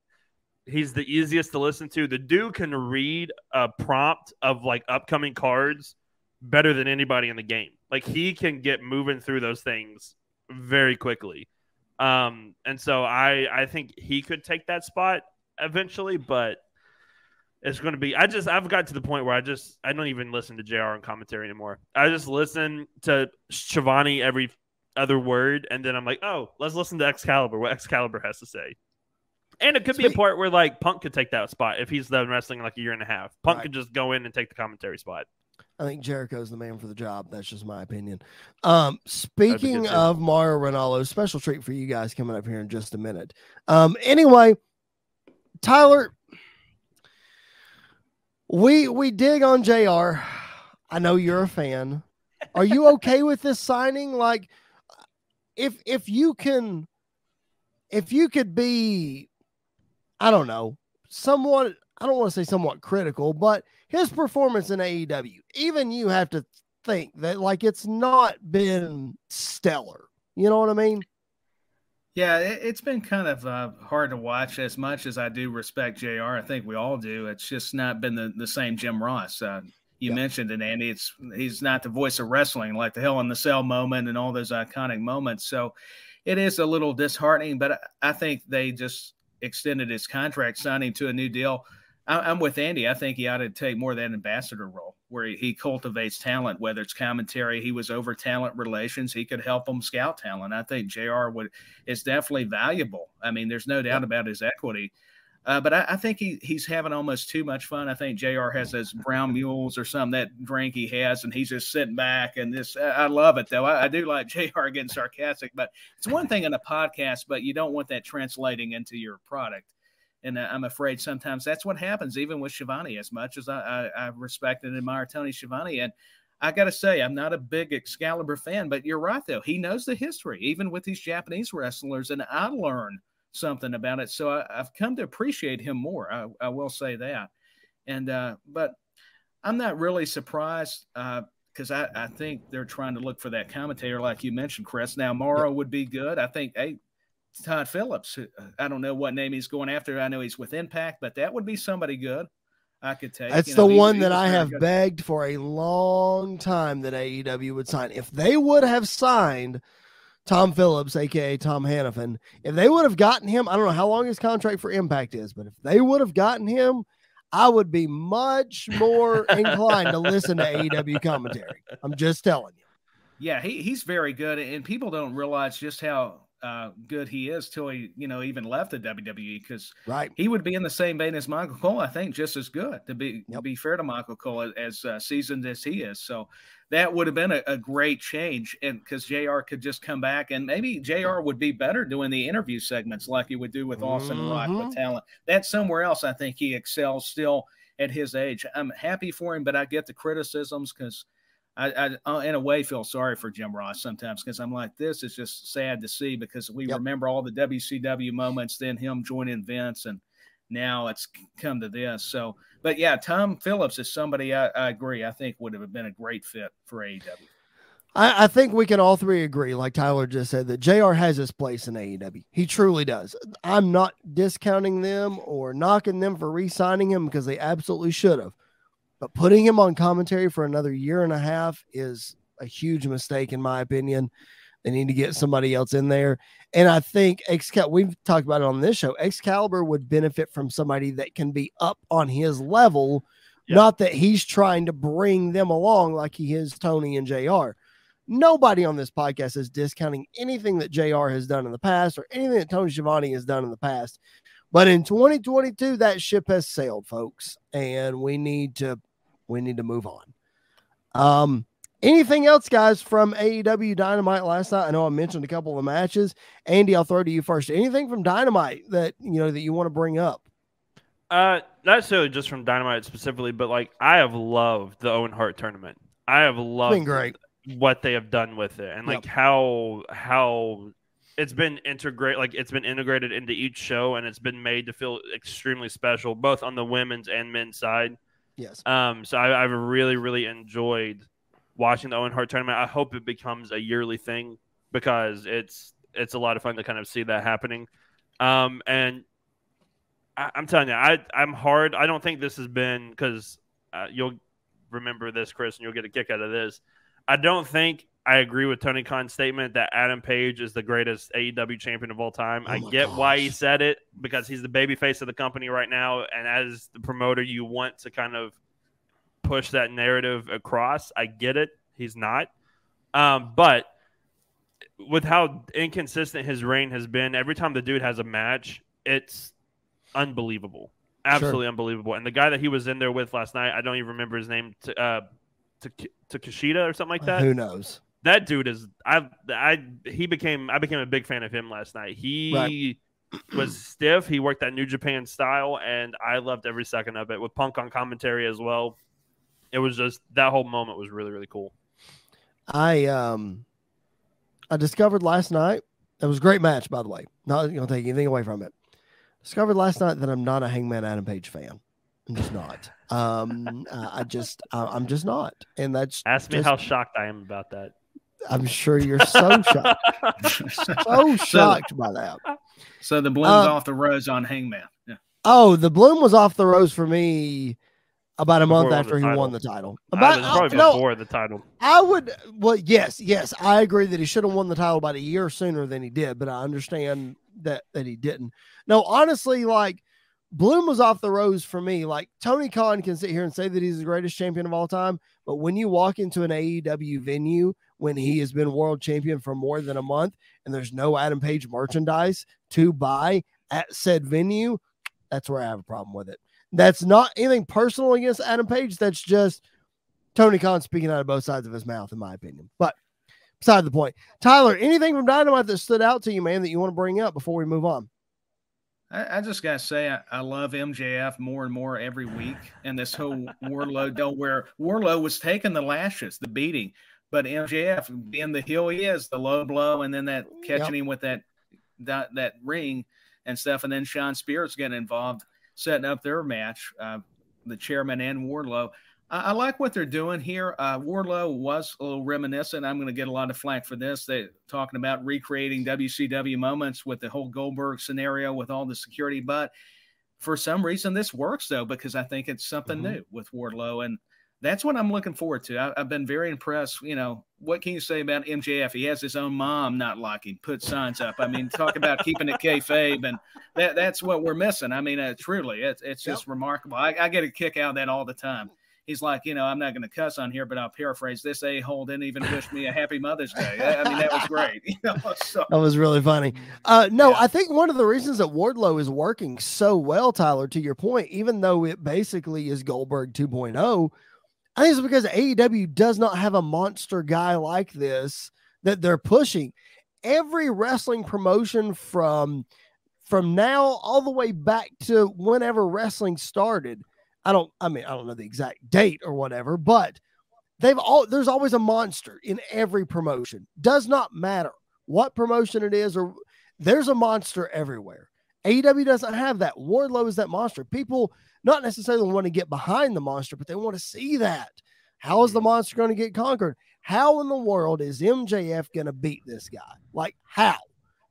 He's the easiest to listen to. The dude can read a prompt of like upcoming cards better than anybody in the game. Like he can get moving through those things very quickly. Um, and so I I think he could take that spot eventually, but it's going to be. I just I've got to the point where I just I don't even listen to Jr. in commentary anymore. I just listen to Schiavone every other word, and then I'm like, oh, let's listen to Excalibur. What Excalibur has to say. And it could be a part where like Punk could take that spot if he's done wrestling like a year and a half. Punk right. could just go in and take the commentary spot. I think Jericho's the man for the job. That's just my opinion. Um, speaking of Mauro Ranallo, special treat for you guys coming up here in just a minute. Um, anyway, Tyler, we we dig on JR. I know you're a fan. Are you okay with this signing? Like, if if you can, if you could be, I don't know, somewhat. I don't want to say somewhat critical, but his performance in AEW, even you have to think that like it's not been stellar. You know what I mean? Yeah, it, has been kind of uh, hard to watch as much as I do respect JR. I think we all do. It's just not been the, the same Jim Ross. Uh, you yeah. mentioned it, Andy. It's he's not the voice of wrestling like the Hell in the Cell moment and all those iconic moments. So it is a little disheartening, but I, I think they just extended his contract, signing to a new deal I'm with Andy. I think he ought to take more of that ambassador role where he, he, cultivates talent, whether it's commentary, he was over talent relations, he could help them scout talent. I think JR would is definitely valuable. I mean, there's no doubt about his equity. Uh, but I, I, think he, he's having almost too much fun. I think JR has those brown mules or something that drink he has, and he's just sitting back. And this, I love it though. I, I do like JR getting sarcastic, but it's one thing in a podcast, but you don't want that translating into your product. And I'm afraid sometimes that's what happens, even with Schiavone, as much as I, I, I respect and admire Tony Schiavone. And I got to say, I'm not a big Excalibur fan, but you're right, though. He knows the history, even with these Japanese wrestlers. And I learned something about it. So I, have come to appreciate him more. I, I will say that. And, uh, but I'm not really surprised because uh, I, I think they're trying to look for that commentator, like you mentioned, Chris. Now, Mauro would be good. I think, hey, Todd Phillips. I don't know what name he's going after. I know he's with Impact, but that would be somebody good. I could take. That's you know, the one that I have good. begged for a long time that AEW would sign. If they would have signed Tom Phillips, aka Tom Hannifan, if they would have gotten him, I don't know how long his contract for Impact is, but if they would have gotten him, I would be much more inclined to listen to AEW commentary. I'm just telling you. Yeah, he, he's very good, and people don't realize just how uh, good he is till he, you know, even left the WWE because right he would be in the same vein as Michael Cole. I think just as good to be yep. to be fair to Michael Cole as, uh, seasoned as he is. So that would have been a, a great change, and because Jr. could just come back and maybe Jr. would be better doing the interview segments like he would do with Austin mm-hmm. Rock with mm-hmm. talent. That's somewhere else. I think he excels still at his age. I'm happy for him, but I get the criticisms because I, I, uh, in a way feel sorry for Jim Ross sometimes because I'm like, this is just sad to see because we yep. remember all the WCW moments, then him joining Vince, and now it's come to this. So, but yeah, Tom Phillips is somebody I, I agree. I think would have been a great fit for AEW. I, I, think we can all three agree, like Tyler just said, that JR has his place in AEW. He truly does. I'm not discounting them or knocking them for re signing him because they absolutely should have. But putting him on commentary for another year and a half is a huge mistake, in my opinion. They need to get somebody else in there. And I think Excal- we've talked about it on this show. Excalibur would benefit from somebody that can be up on his level, not that he's trying to bring them along like he is Tony and JR. Nobody on this podcast is discounting anything that JR has done in the past or anything that Tony Schiavone has done in the past. But in 2022, that ship has sailed, folks, and we need to we need to move on. Um, anything else, guys, from AEW Dynamite last night? I know I mentioned a couple of matches. Andy, I'll throw to you first. Anything from Dynamite that you know that you want to bring up? Uh, not necessarily just from Dynamite specifically, but like I have loved the Owen Hart tournament. I have loved been great. what they have done with it and like yep. how how it's been integrate like it's been integrated into each show and it's been made to feel extremely special both on the women's and men's side. Yes. Um. So I, I've really really enjoyed watching the Owen Hart tournament. I hope it becomes a yearly thing because it's it's a lot of fun to kind of see that happening. Um, and I, am telling you, I I'm hard. I don't think this has been because uh, you'll remember this, Chris, and you'll get a kick out of this. I don't think I agree with Tony Khan's statement that Adam Page is the greatest AEW champion of all time. Oh I get gosh. why he said it because he's the baby face of the company right now, and as the promoter, you want to kind of push that narrative across. I get it. He's not. Um, but with how inconsistent his reign has been, every time the dude has a match, it's unbelievable. Absolutely sure. unbelievable. And the guy that he was in there with last night, I don't even remember his name, to, uh, to, to Kishida or something like that. Who knows? That dude is I I he became I became a big fan of him last night. He right. was stiff. He worked that New Japan style, and I loved every second of it. With Punk on commentary as well, it was just that whole moment was really really cool. I um I discovered last night. It was a great match, by the way. Not gonna take anything away from it. Discovered last night that I'm not a Hangman Adam Page fan. I'm just not. Um, uh, I just I, am just not, and that's ask me just, how shocked I am about that. I'm sure you're so shocked, so shocked so, by that. So the bloom's uh, off the rose on Hangman. Yeah. Oh, the bloom was off the rose for me about a month after he won the title. About probably uh, before no, the title. I would well, yes, yes, I agree that he should have won the title about a year sooner than he did, but I understand that that he didn't. No, honestly, like Bloom was off the rose for me. Like Tony Khan can sit here and say that he's the greatest champion of all time, but when you walk into an AEW venue when he has been world champion for more than a month and there's no Adam Page merchandise to buy at said venue, that's where I have a problem with it. That's not anything personal against Adam Page. That's just Tony Khan speaking out of both sides of his mouth, in my opinion. But beside the point, Tyler, anything from Dynamite that stood out to you, man, that you want to bring up before we move on? I, I just gotta say, I, I, love MJF more and more every week, and this whole Wardlow deal where Wardlow was taking the lashes, the beating, but MJF being the heel he is, the low blow, and then that catching yep. him with that, that that ring and stuff, and then Shawn Spears getting involved setting up their match, uh, the chairman and Wardlow. I, I, like what they're doing here. Uh, Wardlow was a little reminiscent. I'm going to get a lot of flack for this. They talking about recreating WCW moments with the whole Goldberg scenario with all the security, but for some reason this works though because I think it's something mm-hmm. new with Wardlow and that's what I'm looking forward to. I, have been very impressed. You know, what can you say about MJF? He has his own mom not liking, put signs up. I mean, talk about keeping it kayfabe, and that, that's what we're missing. I mean, uh, truly, it's, it's just yep. remarkable. I, I, get a kick out of that all the time. He's like, you know, I'm not going to cuss on here, but I'll paraphrase. This a hole didn't even wish me a happy Mother's Day. I, mean, that was great. You know, so. That was really funny. Uh, no, yeah. I think one of the reasons that Wardlow is working so well, Tyler, to your point, even though it basically is Goldberg 2.0 I think it's because AEW does not have a monster guy like this that they're pushing. Every wrestling promotion from from now all the way back to whenever wrestling started. I don't I mean I don't know the exact date or whatever, but they've all there's always a monster in every promotion. Does not matter what promotion it is or there's a monster everywhere. AEW doesn't have that. Wardlow is that monster. People not necessarily want to get behind the monster, but they want to see that. How is the monster going to get conquered? How in the world is MJF going to beat this guy? Like, how?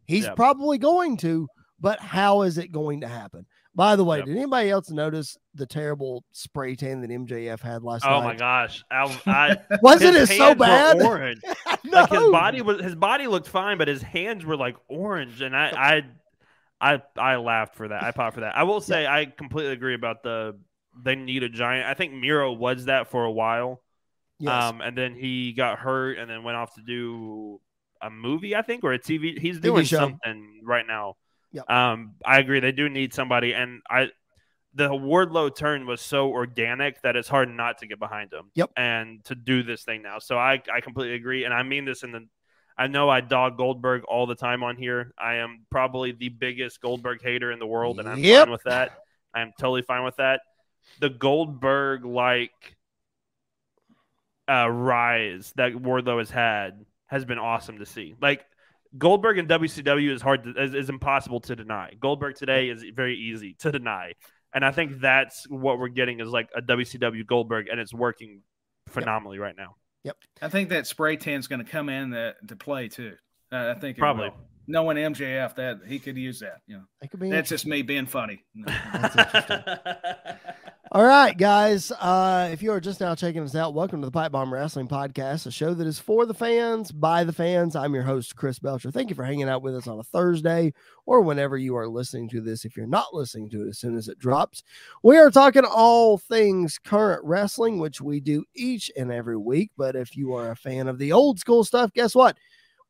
He's yep. probably going to, but how is it going to happen? By the way, yep. did anybody else notice the terrible spray tan that MJF had last oh night? Oh my gosh! I, I, Wasn't it so bad? Orange. no. Like his body was his body looked fine, but his hands were like orange, and I I I, I laughed for that. I popped for that. I will say I completely agree about the they need a giant. I think Miro was that for a while. Yes. Um, and then he got hurt and then went off to do a movie, I think, or a TV. He's doing TV something right now. Yep. Um, I agree. They do need somebody, and I the Wardlow turn was so organic that it's hard not to get behind him. Yep. And to do this thing now, so I I completely agree, and I mean this in the. I know I dog Goldberg all the time on here. I am probably the biggest Goldberg hater in the world, and I'm yep. fine with that. I am totally fine with that. The Goldberg like uh, rise that Wardlow has had has been awesome to see. Like Goldberg and WCW is hard to, is, is impossible to deny. Goldberg today is very easy to deny, and I think that's what we're getting is like a WCW Goldberg, and it's working phenomenally yep. right now. Yep, I think that spray tan is going to come in to, to play too. Uh, I think probably. Will. Knowing MJF, that he could use that. You know, it could be that's just me being funny. All right, guys. Uh, if you are just now checking us out, welcome to the Pipe Bomb Wrestling Podcast, a show that is for the fans, by the fans. I'm your host, Chris Belcher. Thank you for hanging out with us on a Thursday or whenever you are listening to this. If you're not listening to it as soon as it drops, we are talking all things current wrestling, which we do each and every week. But if you are a fan of the old school stuff, guess what?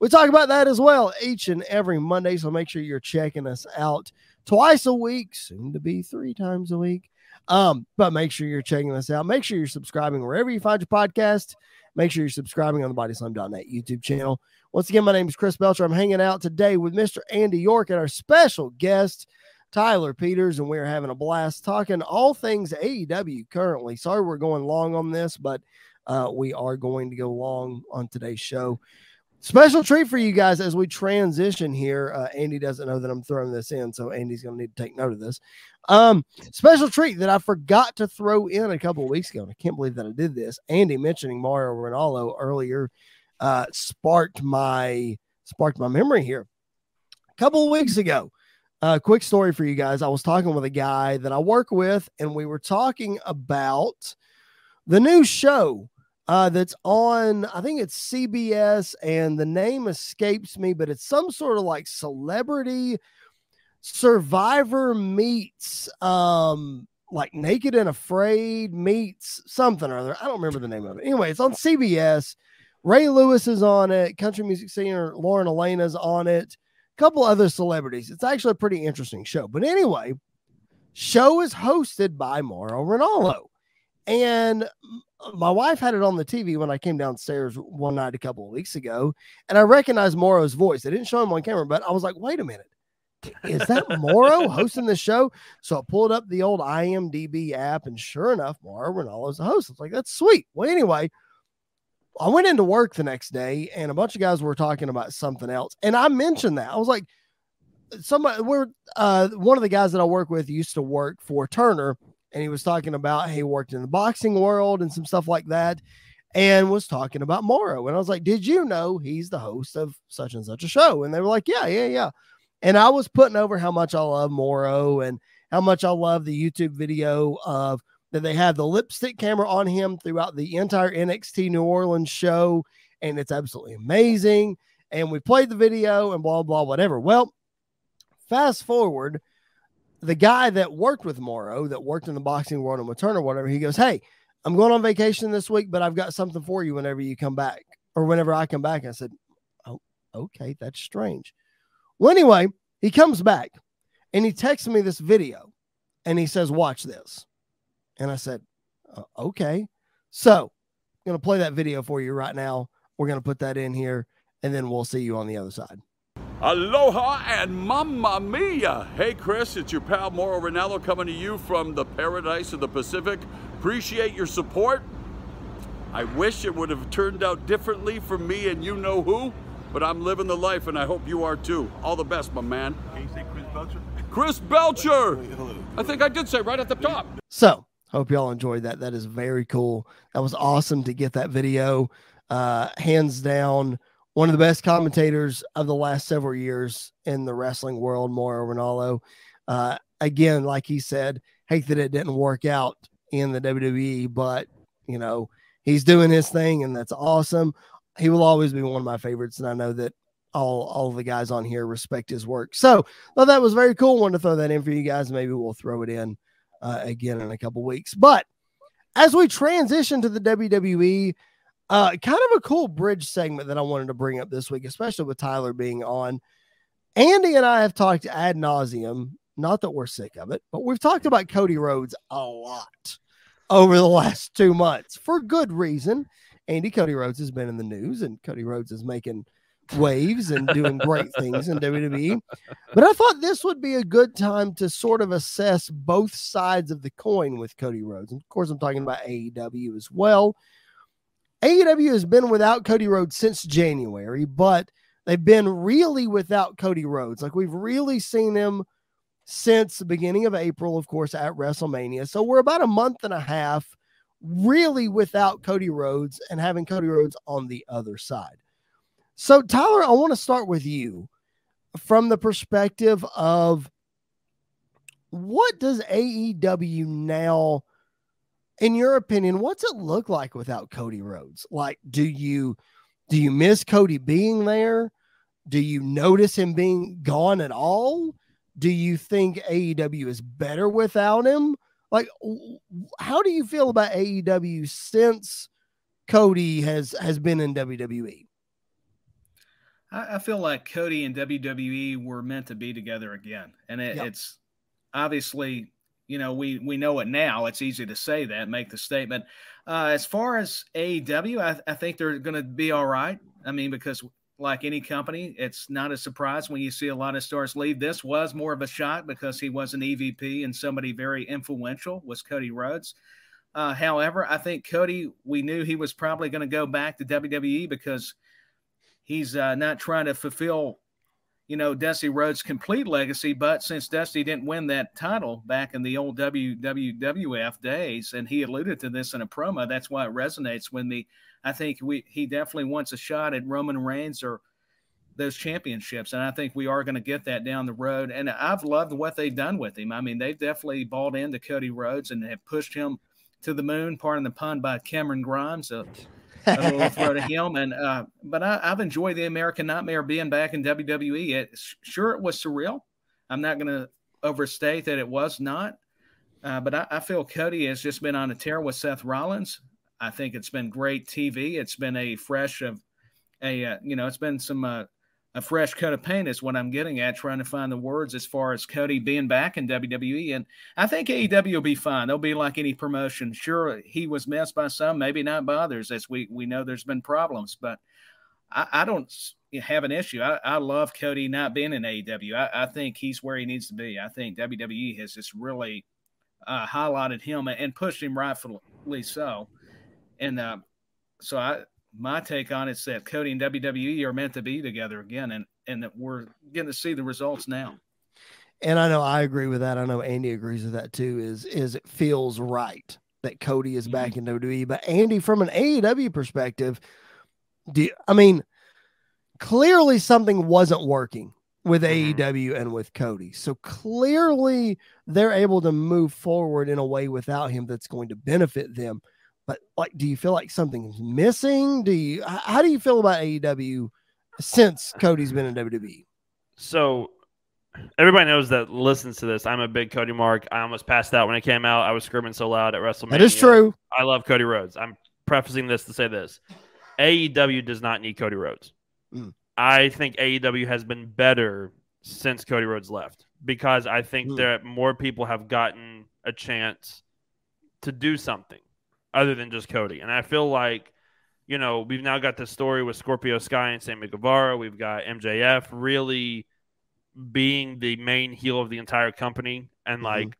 We talk about that as well each and every Monday. So make sure you're checking us out twice a week, soon to be three times a week um, but make sure you're checking this out. Make sure you're subscribing wherever you find your podcast. Make sure you're subscribing on the BodySlam.net YouTube channel. Once again, my name is Chris Belcher. I'm hanging out today with Mr. Andy York and our special guest, Tyler Peters, and we're having a blast talking all things AEW currently. Sorry we're going long on this, but uh, we are going to go long on today's show. Special treat for you guys as we transition here. Uh, Andy doesn't know that I'm throwing this in, so Andy's going to need to take note of this. Um, special treat that I forgot to throw in a couple of weeks ago, and I can't believe that I did this. Andy mentioning Mauro Ranallo earlier uh, sparked my sparked my memory here. A couple of weeks ago, a uh, quick story for you guys. I was talking with a guy that I work with, and we were talking about the new show uh, that's on, I think it's CBS, and the name escapes me, but it's some sort of like celebrity survivor meets um like naked and afraid meets something or other. I don't remember the name of it. Anyway, it's on CBS. Ray Lewis is on it, country music singer Lauren Alaina's on it, a couple other celebrities. It's actually a pretty interesting show. But anyway, show is hosted by Mauro Ranallo. And my wife had it on the TV when I came downstairs one night a couple of weeks ago, and I recognized Mauro's voice. They didn't show him on camera, but I was like, wait a minute. Is that Mauro hosting the show? So I pulled up the old IMDb app, and sure enough, Morrow Mauro Ranallo's the host. I was like, that's sweet. Well, anyway, I went into work the next day, and a bunch of guys were talking about something else. And I mentioned that. I was like, somebody, we're, uh, one of the guys that I work with used to work for Turner and he was talking about he worked in the boxing world and some stuff like that and was talking about Mauro. And I was like, Did you know he's the host of such and such a show? And they were like, Yeah, yeah, yeah. And I was putting over how much I love Mauro and how much I love the YouTube video of that they have the lipstick camera on him throughout the entire NXT New Orleans show. And it's absolutely amazing. And we played the video and blah, blah, whatever. Well, fast forward the guy that worked with Mauro, that worked in the boxing world and with Turner, whatever, he goes, Hey, I'm going on vacation this week, but I've got something for you whenever you come back or whenever I come back. I said, Oh, okay, that's strange. Well, anyway, he comes back and he texts me this video and he says, Watch this. And I said, uh, Okay. So I'm going to play that video for you right now. We're going to put that in here and then we'll see you on the other side. Aloha and mamma mia! Hey Chris, it's your pal Mauro Ranallo coming to you from the paradise of the Pacific. Appreciate your support. I wish it would have turned out differently for me and you know who, but I'm living the life and I hope you are too. All the best, my man. Can you say Chris Belcher? Chris Belcher. I think I did say right at the top. So, hope y'all enjoyed that. That is very cool. That was awesome to get that video. Uh, hands down, one of the best commentators of the last several years in the wrestling world, Mauro Ranallo. Uh, again, like he said, hate that it didn't work out in the WWE, but you know, he's doing his thing and that's awesome. He will always be one of my favorites, and I know that all all the guys on here respect his work. So, well, that was very cool. Wanted to throw that in for you guys. Maybe we'll throw it in uh, again in a couple weeks. But as we transition to the WWE, uh, kind of a cool bridge segment that I wanted to bring up this week, especially with Tyler being on. Andy and I have talked ad nauseum. Not that we're sick of it, but we've talked about Cody Rhodes a lot over the last two months for good reason. Andy Cody Rhodes has been in the news, and Cody Rhodes is making waves and doing great things in WWE. But I thought this would be a good time to sort of assess both sides of the coin with Cody Rhodes. And of course, I'm talking about AEW as well. AEW has been without Cody Rhodes since January, but they've been really without Cody Rhodes. Like we've really seen him since the beginning of April, of course, at WrestleMania. So we're about a month and a half really without Cody Rhodes and having Cody Rhodes on the other side. So, Tyler, I want to start with you from the perspective of what does AEW now, in your opinion, what's it look like without Cody Rhodes? Like, do you do you miss Cody being there? Do you notice him being gone at all? Do you think AEW is better without him? Like, how do you feel about AEW since Cody has has been in WWE? I, feel like Cody and WWE were meant to be together again, and it, yep. it's obviously you know we we know it now. It's easy to say that, make the statement. Uh, as far as AEW, I, I think they're going to be all right. I mean, because like any company, it's not a surprise when you see a lot of stars leave. This was more of a shock because he was an EVP and somebody very influential was Cody Rhodes. Uh, however, I think Cody, we knew he was probably going to go back to WWE because he's uh, not trying to fulfill, you know, Dusty Rhodes' complete legacy. But since Dusty didn't win that title back in the old WWF days, and he alluded to this in a promo, that's why it resonates with me. I think we he definitely wants a shot at Roman Reigns or those championships, and I think we are going to get that down the road. And I've loved what they've done with him. I mean, they've definitely bought into Cody Rhodes and have pushed him to the moon. Pardon the pun by Cameron Grimes. Throw to him. And uh, but I, have enjoyed the American Nightmare being back in WWE. It sure it was surreal. I'm not going to overstate that it was not. Uh, but I, I, feel Cody has just been on a tear with Seth Rollins. I think it's been great TV. It's been a fresh of a uh, you know it's been some uh, a fresh coat of paint is what I'm getting at, trying to find the words as far as Cody being back in WWE. And I think AEW will be fine. They'll be like any promotion. Sure, he was missed by some, maybe not by others, as we, we know there's been problems, but I, I don't have an issue. I, I, love Cody not being in AEW. I, I, think he's where he needs to be. I think WWE has just really uh, highlighted him and pushed him rightfully so. And uh, so I, my take on it is that Cody and WWE are meant to be together again, and and that we're getting to see the results now. And I know I agree with that. I know Andy agrees with that too. Is is it feels right that Cody is back mm-hmm. in WWE, but Andy, from an AEW perspective, do you, I mean clearly something wasn't working with mm-hmm. AEW and with Cody. So clearly they're able to move forward in a way without him that's going to benefit them. But like, do you feel like something's missing? Do you? How do you feel about AEW since Cody's been in WWE? So everybody knows that listens to this. I'm a big Cody Mark. I almost passed out when it came out. I was screaming so loud at WrestleMania. That is true. I love Cody Rhodes. I'm prefacing this to say this: AEW does not need Cody Rhodes. Mm. I think AEW has been better since Cody Rhodes left because I think mm. that more people have gotten a chance to do something other than just Cody. And I feel like, you know, we've now got the story with Scorpio Sky and Sammy Guevara. We've got MJF really being the main heel of the entire company and mm-hmm. like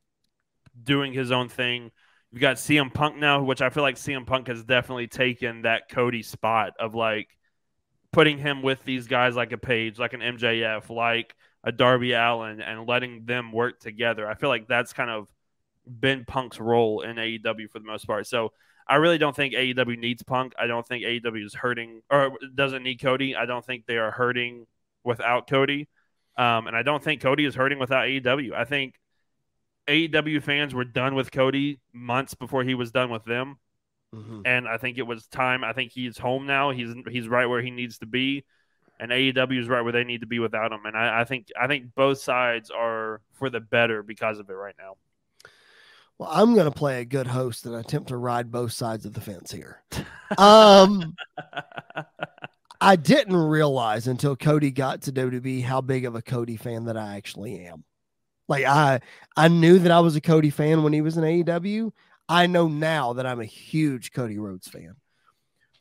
doing his own thing. We've got CM Punk now, which I feel like CM Punk has definitely taken that Cody spot of like putting him with these guys like a Page, like an MJF, like a Darby Allin, and letting them work together. I feel like that's kind of been Punk's role in AEW for the most part. So I really don't think AEW needs Punk. I don't think AEW is hurting or doesn't need Cody. I don't think they are hurting without Cody. Um, and I don't think Cody is hurting without AEW. I think AEW fans were done with Cody months before he was done with them. Mm-hmm. And I think it was time. I think he's home now. He's he's right where he needs to be, and AEW is right where they need to be without him. And I, I think I think both sides are for the better because of it right now. Well, I'm going to play a good host and attempt to ride both sides of the fence here. Um, I didn't realize until Cody got to WWE how big of a Cody fan that I actually am. Like I, I knew that I was a Cody fan when he was in AEW. I know now that I'm a huge Cody Rhodes fan.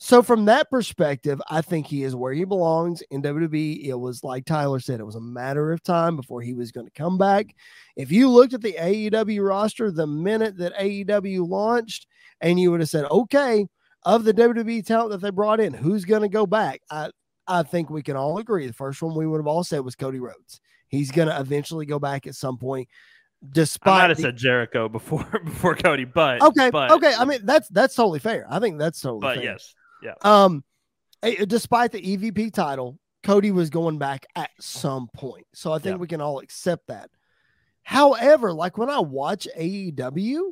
So from that perspective, I think he is where he belongs in WWE. It was like Tyler said, it was a matter of time before he was going to come back. If you looked at the AEW roster the minute that AEW launched, and you would have said, okay, of the WWE talent that they brought in, who's going to go back? I I think we can all agree. The first one we would have all said was Cody Rhodes. He's going to eventually go back at some point. Despite I might have the, said Jericho before before Cody, but okay, but, okay. I mean that's that's totally fair. I think that's totally. But fair. yes, yeah. Um, despite the EVP title, Cody was going back at some point. So I think yeah. we can all accept that. However, like when I watch AEW,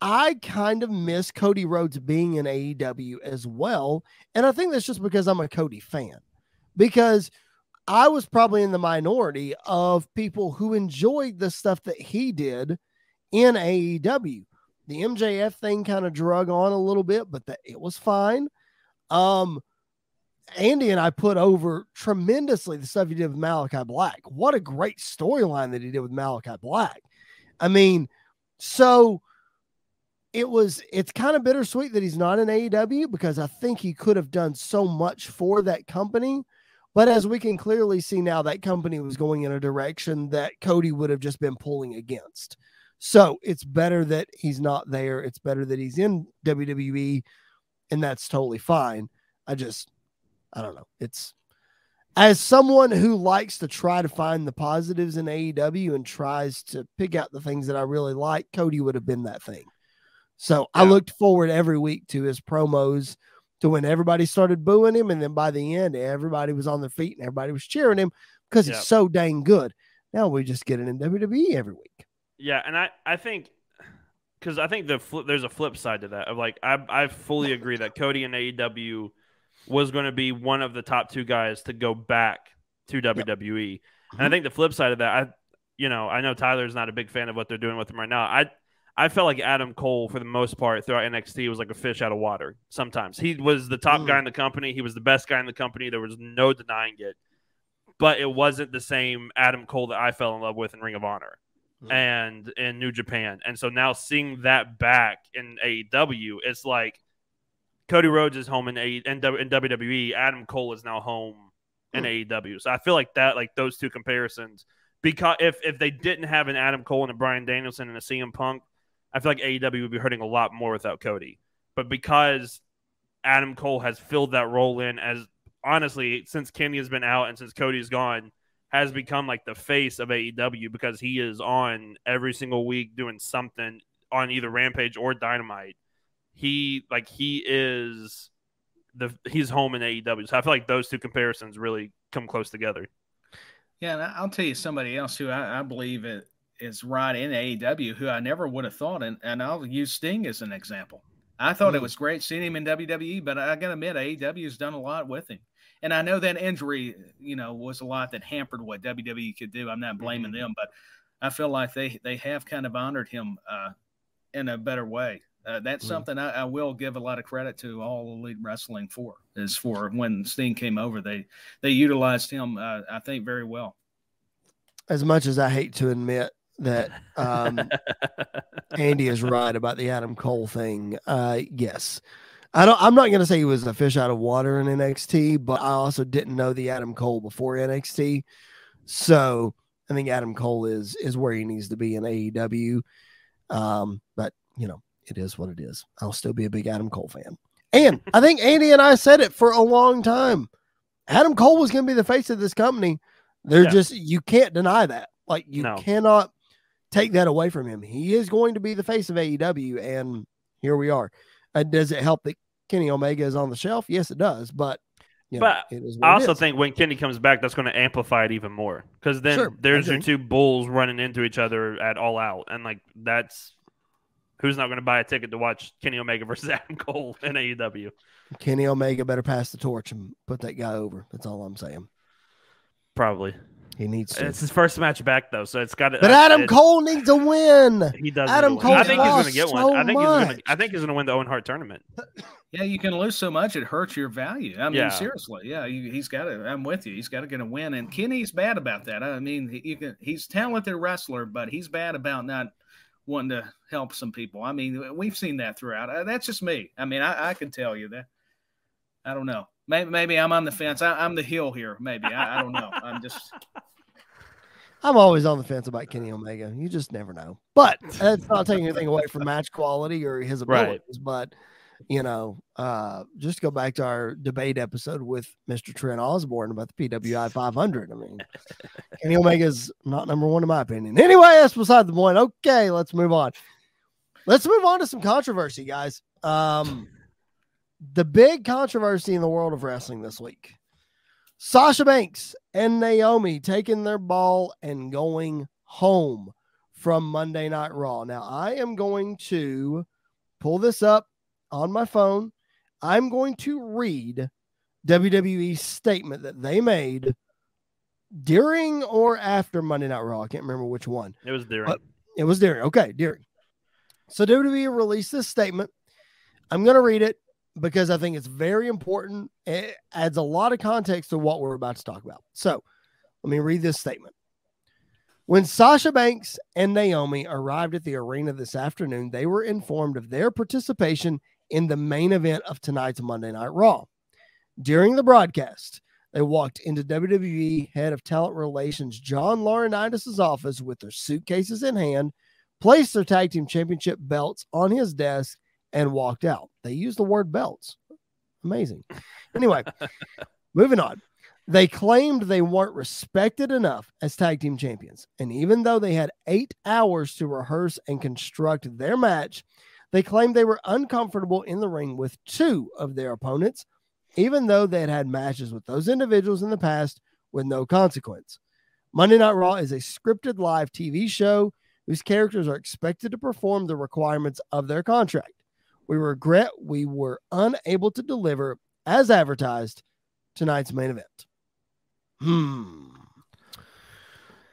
I kind of miss Cody Rhodes being in AEW as well. And I think that's just because I'm a Cody fan. Because I was probably in the minority of people who enjoyed the stuff that he did in AEW. The MJF thing kind of drug on a little bit, but that it was fine. Um, Andy and I put over tremendously the stuff he did with Malachi Black. What a great storyline that he did with Malachi Black. I mean, so it was it's kind of bittersweet that he's not in AEW because I think he could have done so much for that company. But as we can clearly see now, that company was going in a direction that Cody would have just been pulling against. So it's better that he's not there. It's better that he's in WWE, and that's totally fine. I just, I don't know. It's as someone who likes to try to find the positives in AEW and tries to pick out the things that I really like, Cody would have been that thing. So yeah. I looked forward every week to his promos to when everybody started booing him. And then by the end, everybody was on their feet and everybody was cheering him because yeah. he's so dang good. Now we just get it in WWE every week. Yeah, and I I think because I think the flip, there's a flip side to that of like I I fully agree that Cody and AEW was going to be one of the top two guys to go back to WWE, yep. and I mm-hmm. think the flip side of that I you know I know Tyler's not a big fan of what they're doing with him right now. I I felt like Adam Cole for the most part throughout NXT was like a fish out of water. Sometimes he was the top mm. guy in the company. He was the best guy in the company. There was no denying it. But it wasn't the same Adam Cole that I fell in love with in Ring of Honor mm-hmm. and in New Japan. And so now seeing that back in AEW, it's like Cody Rhodes is home in, a- in, w- in WWE. Adam Cole is now home in mm-hmm. AEW. So I feel like that, like those two comparisons, because if if they didn't have an Adam Cole and a Bryan Danielson and a CM Punk, I feel like AEW would be hurting a lot more without Cody. But because Adam Cole has filled that role in as honestly since Kenny has been out and since Cody's gone, has become like the face of AEW because he is on every single week doing something on either Rampage or Dynamite. He like he is the he's home in AEW. So I feel like those two comparisons really come close together. Yeah, and I'll tell you somebody else who I, I believe it is right in AEW who I never would have thought, and, and I'll use Sting as an example. I thought mm. it was great seeing him in WWE, but I gotta admit AEW has done a lot with him. And I know that injury, you know, was a lot that hampered what WWE could do. I'm not blaming mm-hmm. them, but I feel like they they have kind of honored him uh, in a better way. Uh, that's mm-hmm. something I, I, will give a lot of credit to all elite wrestling for. Is for when Sting came over, they they utilized him, uh, I think, very well. As much as I hate to admit that um, Andy is right about the Adam Cole thing, uh, yes, I don't. I'm not going to say he was a fish out of water in NXT, but I also didn't know the Adam Cole before NXT, so I think Adam Cole is is where he needs to be in AEW. Um, but you know, it is what it is. I'll still be a big Adam Cole fan, and I think Andy and I said it for a long time. Adam Cole was going to be the face of this company. They're Yeah. just you can't deny that. Like you No. cannot take that away from him. He is going to be the face of AEW, and here we are. Uh, does it help that Kenny Omega is on the shelf? Yes, it does. But you know, But it is what I also think when Kenny comes back, that's going to amplify it even more because then Sure, there's your two bulls running into each other at all out, and like that's who's not going to buy a ticket to watch Kenny Omega versus Adam Cole in AEW. Kenny Omega better pass the torch and put that guy over. That's all I'm saying. Probably He needs to. it's his first match back though, so it's got to. but Adam Cole needs a win. he does. Adam need to win. I think he's going to lost get one. so I think he's going to. much. I think he's going to win the Owen Hart tournament. Yeah, you can lose so much it hurts your value. I mean, Yeah. seriously, yeah, you, he's got to. I'm with you. He's got to get a win, and Kenny's bad about that. I mean, he, you can. He's a talented wrestler, but he's bad about not wanting to help some people. I mean, we've seen that throughout. Uh, that's just me. I mean, I, I can tell you that. I don't know. Maybe, maybe I'm on the fence. I, I'm the heel here. Maybe I, I don't know. I'm just. I'm always on the fence about Kenny Omega. You just never know. But that's not taking anything away from match quality or his Right. abilities. But you know, uh, just go back to our debate episode with Mr. Trent Osborne about the PWI 500. I mean, Kenny Omega's not number one in my opinion. Anyway, that's beside the point. Okay, let's move on. Let's move on to some controversy, guys. Um, the big controversy in the world of wrestling this week. Sasha Banks and Naomi taking their ball and going home from Monday Night Raw. Now, I am going to pull this up on my phone. I'm going to read WWE's statement that they made during or after Monday Night Raw. I can't remember which one. It was during. What? It was during. Okay, during. So WWE released this statement. I'm going to read it because I think it's very important. It adds a lot of context to what we're about to talk about. So let me read this statement. When Sasha Banks and Naomi arrived at the arena this afternoon, they were informed of their participation in the main event of tonight's Monday Night Raw. During the broadcast, they walked into WWE head of talent relations John Laurinaitis' office with their suitcases in hand, placed their tag team championship belts on his desk, and walked out. They used the word belts. Amazing. Anyway, moving on. They claimed they weren't respected enough as tag team champions. And even though they had eight hours to rehearse and construct their match, they claimed they were uncomfortable in the ring with two of their opponents, even though they had had matches with those individuals in the past with no consequence. Monday Night Raw is a scripted live TV show whose characters are expected to perform the requirements of their contract. We regret we were unable to deliver as advertised tonight's main event. Hmm.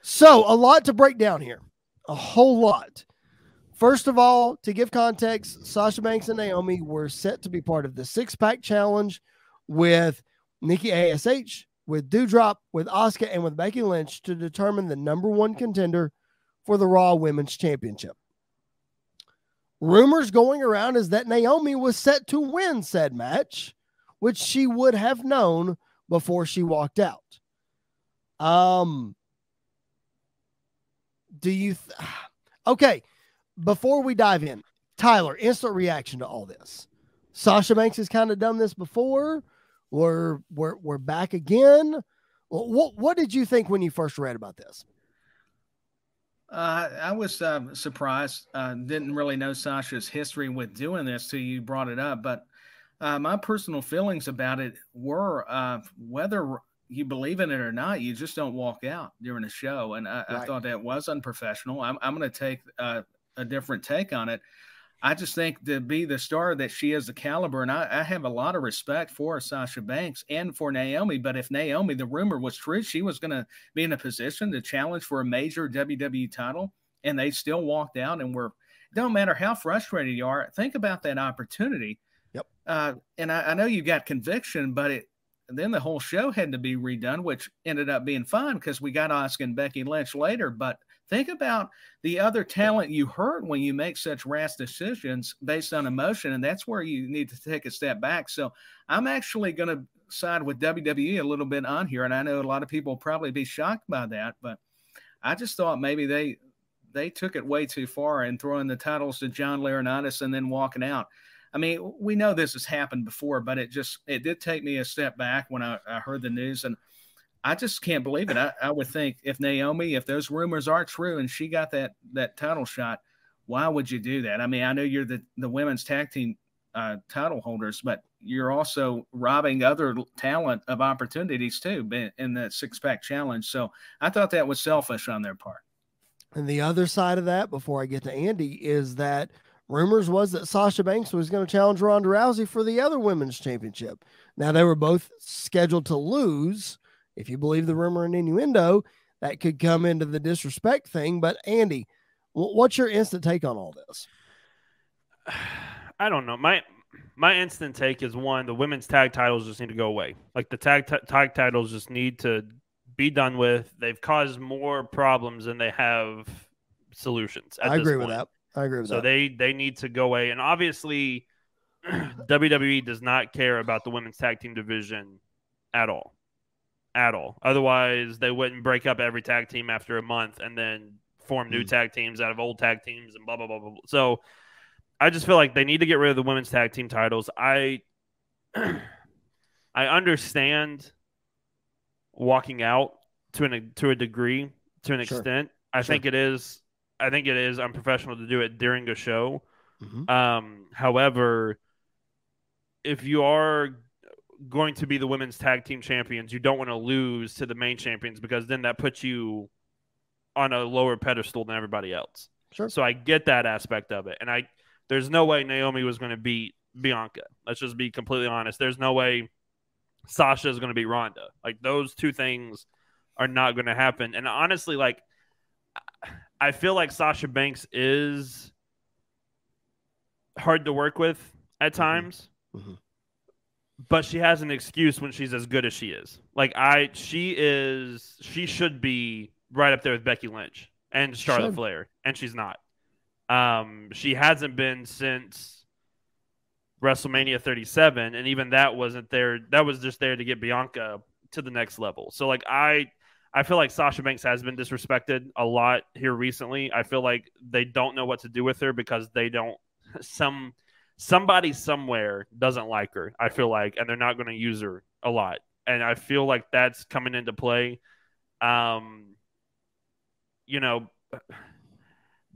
So, a lot to break down here. A whole lot. First of all, to give context, Sasha Banks and Naomi were set to be part of the six pack challenge with Nikki ASH, with Doudrop, with Asuka, and with Becky Lynch to determine the number one contender for the Raw Women's Championship. Rumors going around is that Naomi was set to win said match, which she would have known before she walked out. Um, do you? Th- okay, before we dive in, Tyler, instant reaction to all this. Sasha Banks has kind of done this before. We're we're we're back again. What what did you think when you first read about this? Uh, I was um, surprised. Uh, didn't really know Sasha's history with doing this till you brought it up. But uh, my personal feelings about it were uh, whether you believe in it or not, you just don't walk out during a show. And I, I thought that was unprofessional. I'm, I'm going to take uh, a different take on it. I just think to be the star that she is, the caliber, and I, I have a lot of respect for Sasha Banks and for Naomi. But if Naomi, the rumor was true, she was going to be in a position to challenge for a major WWE title, and they still walked out and were. Don't matter how frustrated you are. Think about that opportunity. Yep. Uh, and I, I know you got conviction, but it then the whole show had to be redone, which ended up being fine because we got Asuka and Becky Lynch later. But think about the other talent you hurt when you make such rash decisions based on emotion, and that's where you need to take a step back. So I'm actually going to side with WWE a little bit on here, and I know a lot of people will probably be shocked by that, but I just thought maybe they they took it way too far and throwing the titles to John Laurinaitis and then walking out. I mean, we know this has happened before, but it just it did take me a step back when I, I heard the news. And I just can't believe it. I, I would think if Naomi, if those rumors are true and she got that that title shot, why would you do that? I mean, I know you're the the women's tag team uh, title holders, but you're also robbing other talent of opportunities too in the six pack challenge. So I thought that was selfish on their part. And the other side of that, before I get to Andy, is that rumors was that Sasha Banks was going to challenge Ronda Rousey for the other women's championship. Now they were both scheduled to lose. If you believe the rumor and innuendo, that could come into the disrespect thing. But Andy, what's your instant take on all this? I don't know. My my instant take is one: the women's tag titles just need to go away. Like the tag t- tag titles just need to be done with. They've caused more problems than they have solutions. I agree point. with that. I agree with so that. So they they need to go away, and obviously, WWE does not care about the women's tag team division at all, at all. Otherwise, they wouldn't break up every tag team after a month and then form new mm. tag teams out of old tag teams and blah blah blah blah. blah. So I just feel like they need to get rid of the women's tag team titles. I I understand walking out to an to a degree to an sure. extent. I sure. think it is I think it is unprofessional to do it during a show. Mm-hmm. Um, however, if you are going to be the women's tag team champions, you don't want to lose to the main champions because then that puts you on a lower pedestal than everybody else. Sure. So I get that aspect of it, and I there's no way Naomi was going to beat Bianca. Let's just be completely honest. There's no way Sasha is going to beat Ronda. Like those two things are not going to happen. And honestly, like I feel like Sasha Banks is hard to work with at mm-hmm. times. Mm-hmm. But she has an excuse when she's as good as she is. Like I she is she should be right up there with Becky Lynch and Charlotte should. Flair, and she's not. Um, she hasn't been since WrestleMania 37, and even that wasn't there. That was just there to get Bianca to the next level. So, like, I I feel like Sasha Banks has been disrespected a lot here recently. I feel like they don't know what to do with her because they don't some somebody somewhere doesn't like her. I feel like, and they're not going to use her a lot. And I feel like that's coming into play. Um, you know,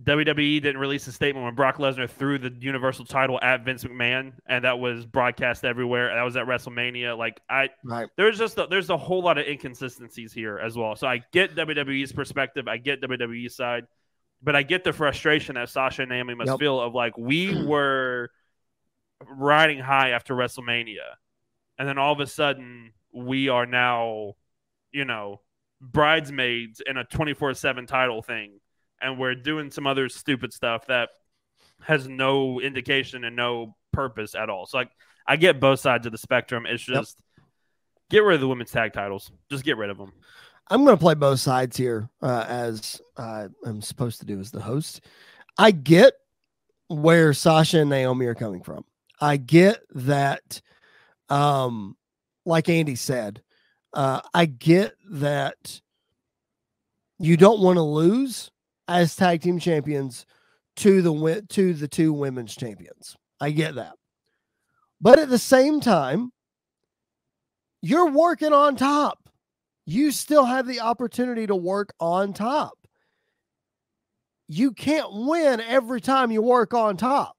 WWE didn't release a statement when Brock Lesnar threw the Universal title at Vince McMahon, and that was broadcast everywhere. That was at WrestleMania. Like I, right. there's just a, there's a whole lot of inconsistencies here as well. So I get WWE's perspective, I get WWE's side, but I get the frustration that Sasha and Naomi must yep. feel of like we were riding high after WrestleMania, and then all of a sudden we are now, you know, bridesmaids in a 24 7 title thing and we're doing some other stupid stuff that has no indication and no purpose at all. So like I get both sides of the spectrum. It's just yep. get rid of the women's tag titles. Just get rid of them. I'm going to play both sides here uh, as uh, I'm supposed to do as the host. I get where Sasha and Naomi are coming from. I get that, um, like Andy said, uh, I get that you don't want to lose, as tag team champions to the to the two women's champions. I get that. But at the same time, you're working on top. You still have the opportunity to work on top. You can't win every time you work on top.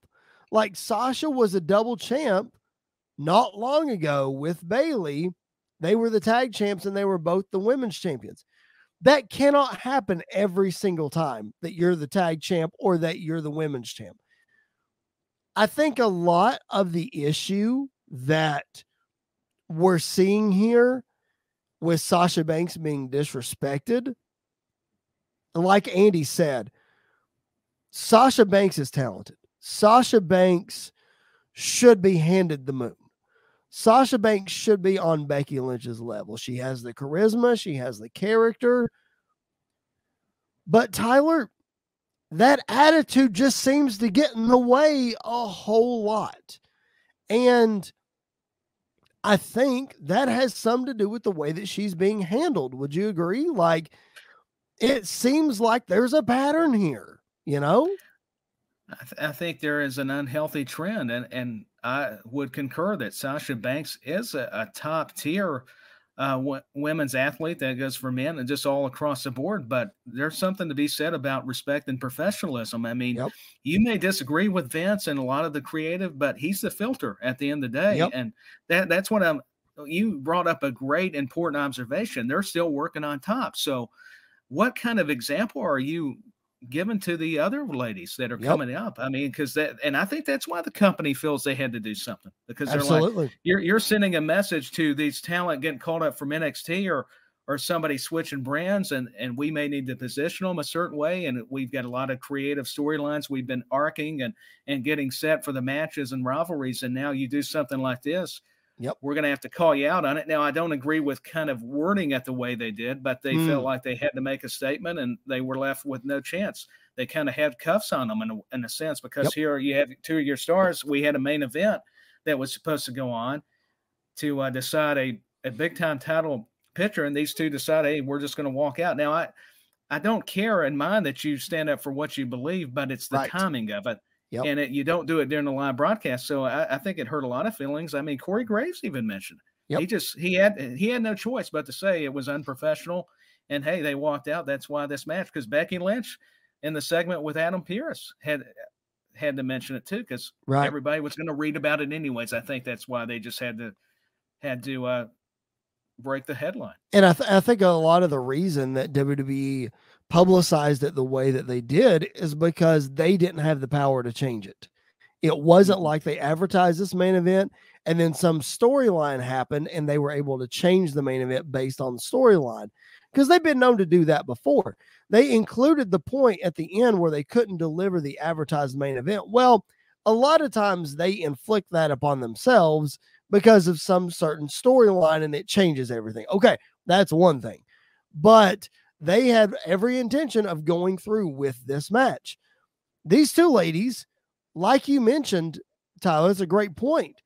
Like Sasha was a double champ not long ago with Bayley. They were the tag champs and they were both the women's champions. That cannot happen every single time that you're the tag champ or that you're the women's champ. I think a lot of the issue that we're seeing here with Sasha Banks being disrespected, like Andy said, Sasha Banks is talented. Sasha Banks should be handed the moon. Sasha Banks should be on Becky Lynch's level. She has the charisma, she has the character. But Tyler, that attitude just seems to get in the way a whole lot. And I think that has some to do with the way that she's being handled. Would you agree? Like, it seems like there's a pattern here, you know? I, th- I, think there is an unhealthy trend, and and I would concur that Sasha Banks is a, a top tier uh, w- women's athlete. That goes for men and just all across the board. But there's something to be said about respect and professionalism. I mean, Yep. you may disagree with Vince and a lot of the creative, but he's the filter at the end of the day, Yep. and that that's what I'm. You brought up a great important observation. They're still working on top. So, what kind of example are you given to the other ladies that are Yep. coming up? I mean, because that, and I think that's why the company feels they had to do something because they're like, Absolutely. you're you're sending a message to these talent getting called up from NXT or or somebody switching brands and and we may need to position them a certain way and we've got a lot of creative storylines we've been arcing and and getting set for the matches and rivalries and now you do something like this Yep. we're going to have to call you out on it now i don't agree with kind of wording it the way they did but they Mm. felt like they had to make a statement and they were left with no chance they kind of had cuffs on them in a, in a sense because Yep. here you have two of your stars we had a main event that was supposed to go on to uh, decide a, a big time title picture, and these two decide, hey, we're just going to walk out. Now, I I don't care in mind that you stand up for what you believe, but it's the Right. timing of it. Yep. And it, you don't do it during the live broadcast, so I, I think it hurt a lot of feelings. I mean, Corey Graves even mentioned Yep. he just he had he had no choice but to say it was unprofessional, and hey, they walked out. That's why this match because Becky Lynch in the segment with Adam Pearce had had to mention it too because Right. everybody was going to read about it anyways. I think that's why they just had to had to uh, break the headline. And I, th- I think a lot of the reason that WWE publicized it the way that they did is because they didn't have the power to change it. It wasn't Mhm. like they advertised this main event and then some storyline happened and they were able to change the main event based on the storyline because they've been known to do that before. They included the point at the end where they couldn't deliver the advertised main event. Well, a lot of times they inflict that upon themselves because of some certain storyline and it changes everything. Okay, that's one thing. But they had every intention of going through with this match. These two ladies, like you mentioned, Tyler, it's a great point.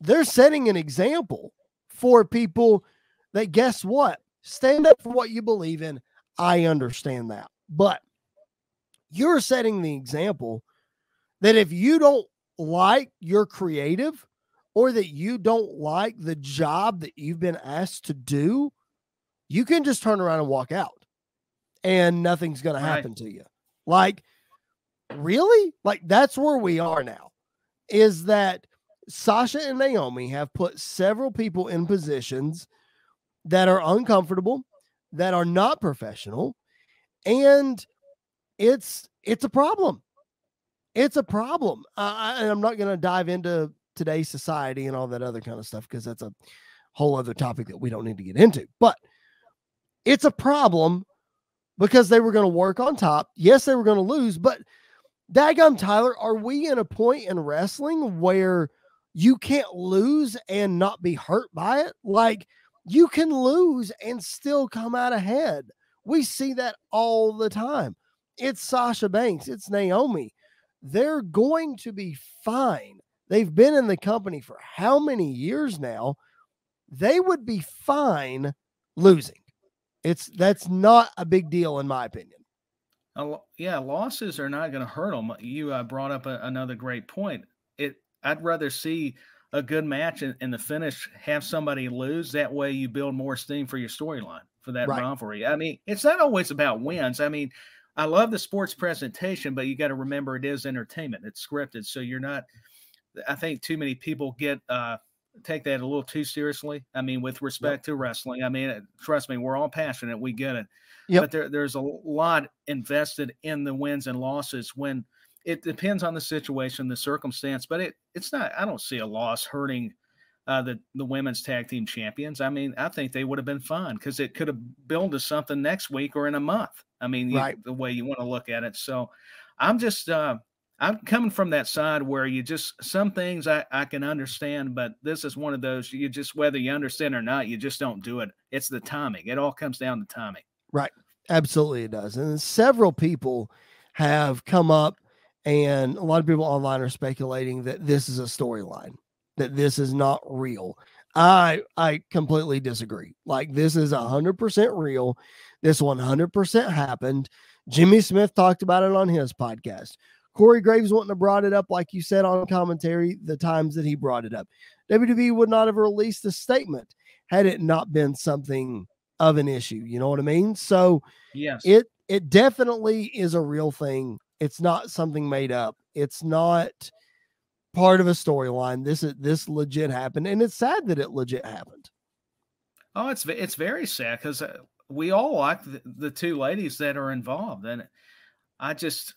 They're setting an example for people that guess what? Stand up for what you believe in. I understand that. But you're setting the example that if you don't like your creative or that you don't like the job that you've been asked to do, you can just turn around and walk out and nothing's going Right. to happen to you. Like, really? Like, that's where we are now. Is that Sasha and Naomi have put several people in positions that are uncomfortable, that are not professional, and it's it's a problem. It's a problem. Uh, I- and I'm not going to dive into today's society and all that other kind of stuff because that's a whole other topic that we don't need to get into. But it's a problem because they were going to work on top. Yes, they were going to lose, but daggum Tyler, are we in a point in wrestling where you can't lose and not be hurt by it? Like you can lose and still come out ahead. We see that all the time. It's Sasha Banks, it's Naomi. They're going to be fine. They've been in the company for how many years now? They would be fine losing. It's that's not a big deal in my opinion. Lo- yeah, losses are not going to hurt them. You uh, brought up a, another great point. It I'd rather see a good match and in the finish have somebody lose. That way, you build more steam for your storyline for that Right. rivalry. I mean, it's not always about wins. I mean, I love the sports presentation, but you got to remember it is entertainment. It's scripted, so you're not. I think too many people get uh, take that a little too seriously. I mean, with respect to wrestling, I mean, trust me, we're all passionate. We get it Yep. but there, there's a lot invested in the wins and losses when it depends on the situation, the circumstance, but it it's not. I don't see a loss hurting uh, the the women's tag team champions. I mean, I think they would have been fine because it could have built to something next week or in a month. I mean, you- the way you want to look at it. So, I'm just uh, I'm coming from that side where you just some things I I can understand, but this is one of those you just whether you understand or not, you just don't do it. It's the timing. It all comes down to timing. Right. Absolutely, it does. And several people have come up, and a lot of people online are speculating that this is a storyline, that this is not real. I I completely disagree. Like this is hundred percent real. This one hundred percent happened. Jimmy Smith talked about it on his podcast. Corey Graves wouldn't have brought it up, like you said on commentary, the times that he brought it up. WWE would not have released a statement had it not been something of an issue. You know what I mean? So yes, it it definitely is a real thing. It's not something made up. It's not part of a storyline. This is this legit happened, and it's sad that it legit happened. Oh, it's it's very sad because uh, we all like the, the two ladies that are involved, and I just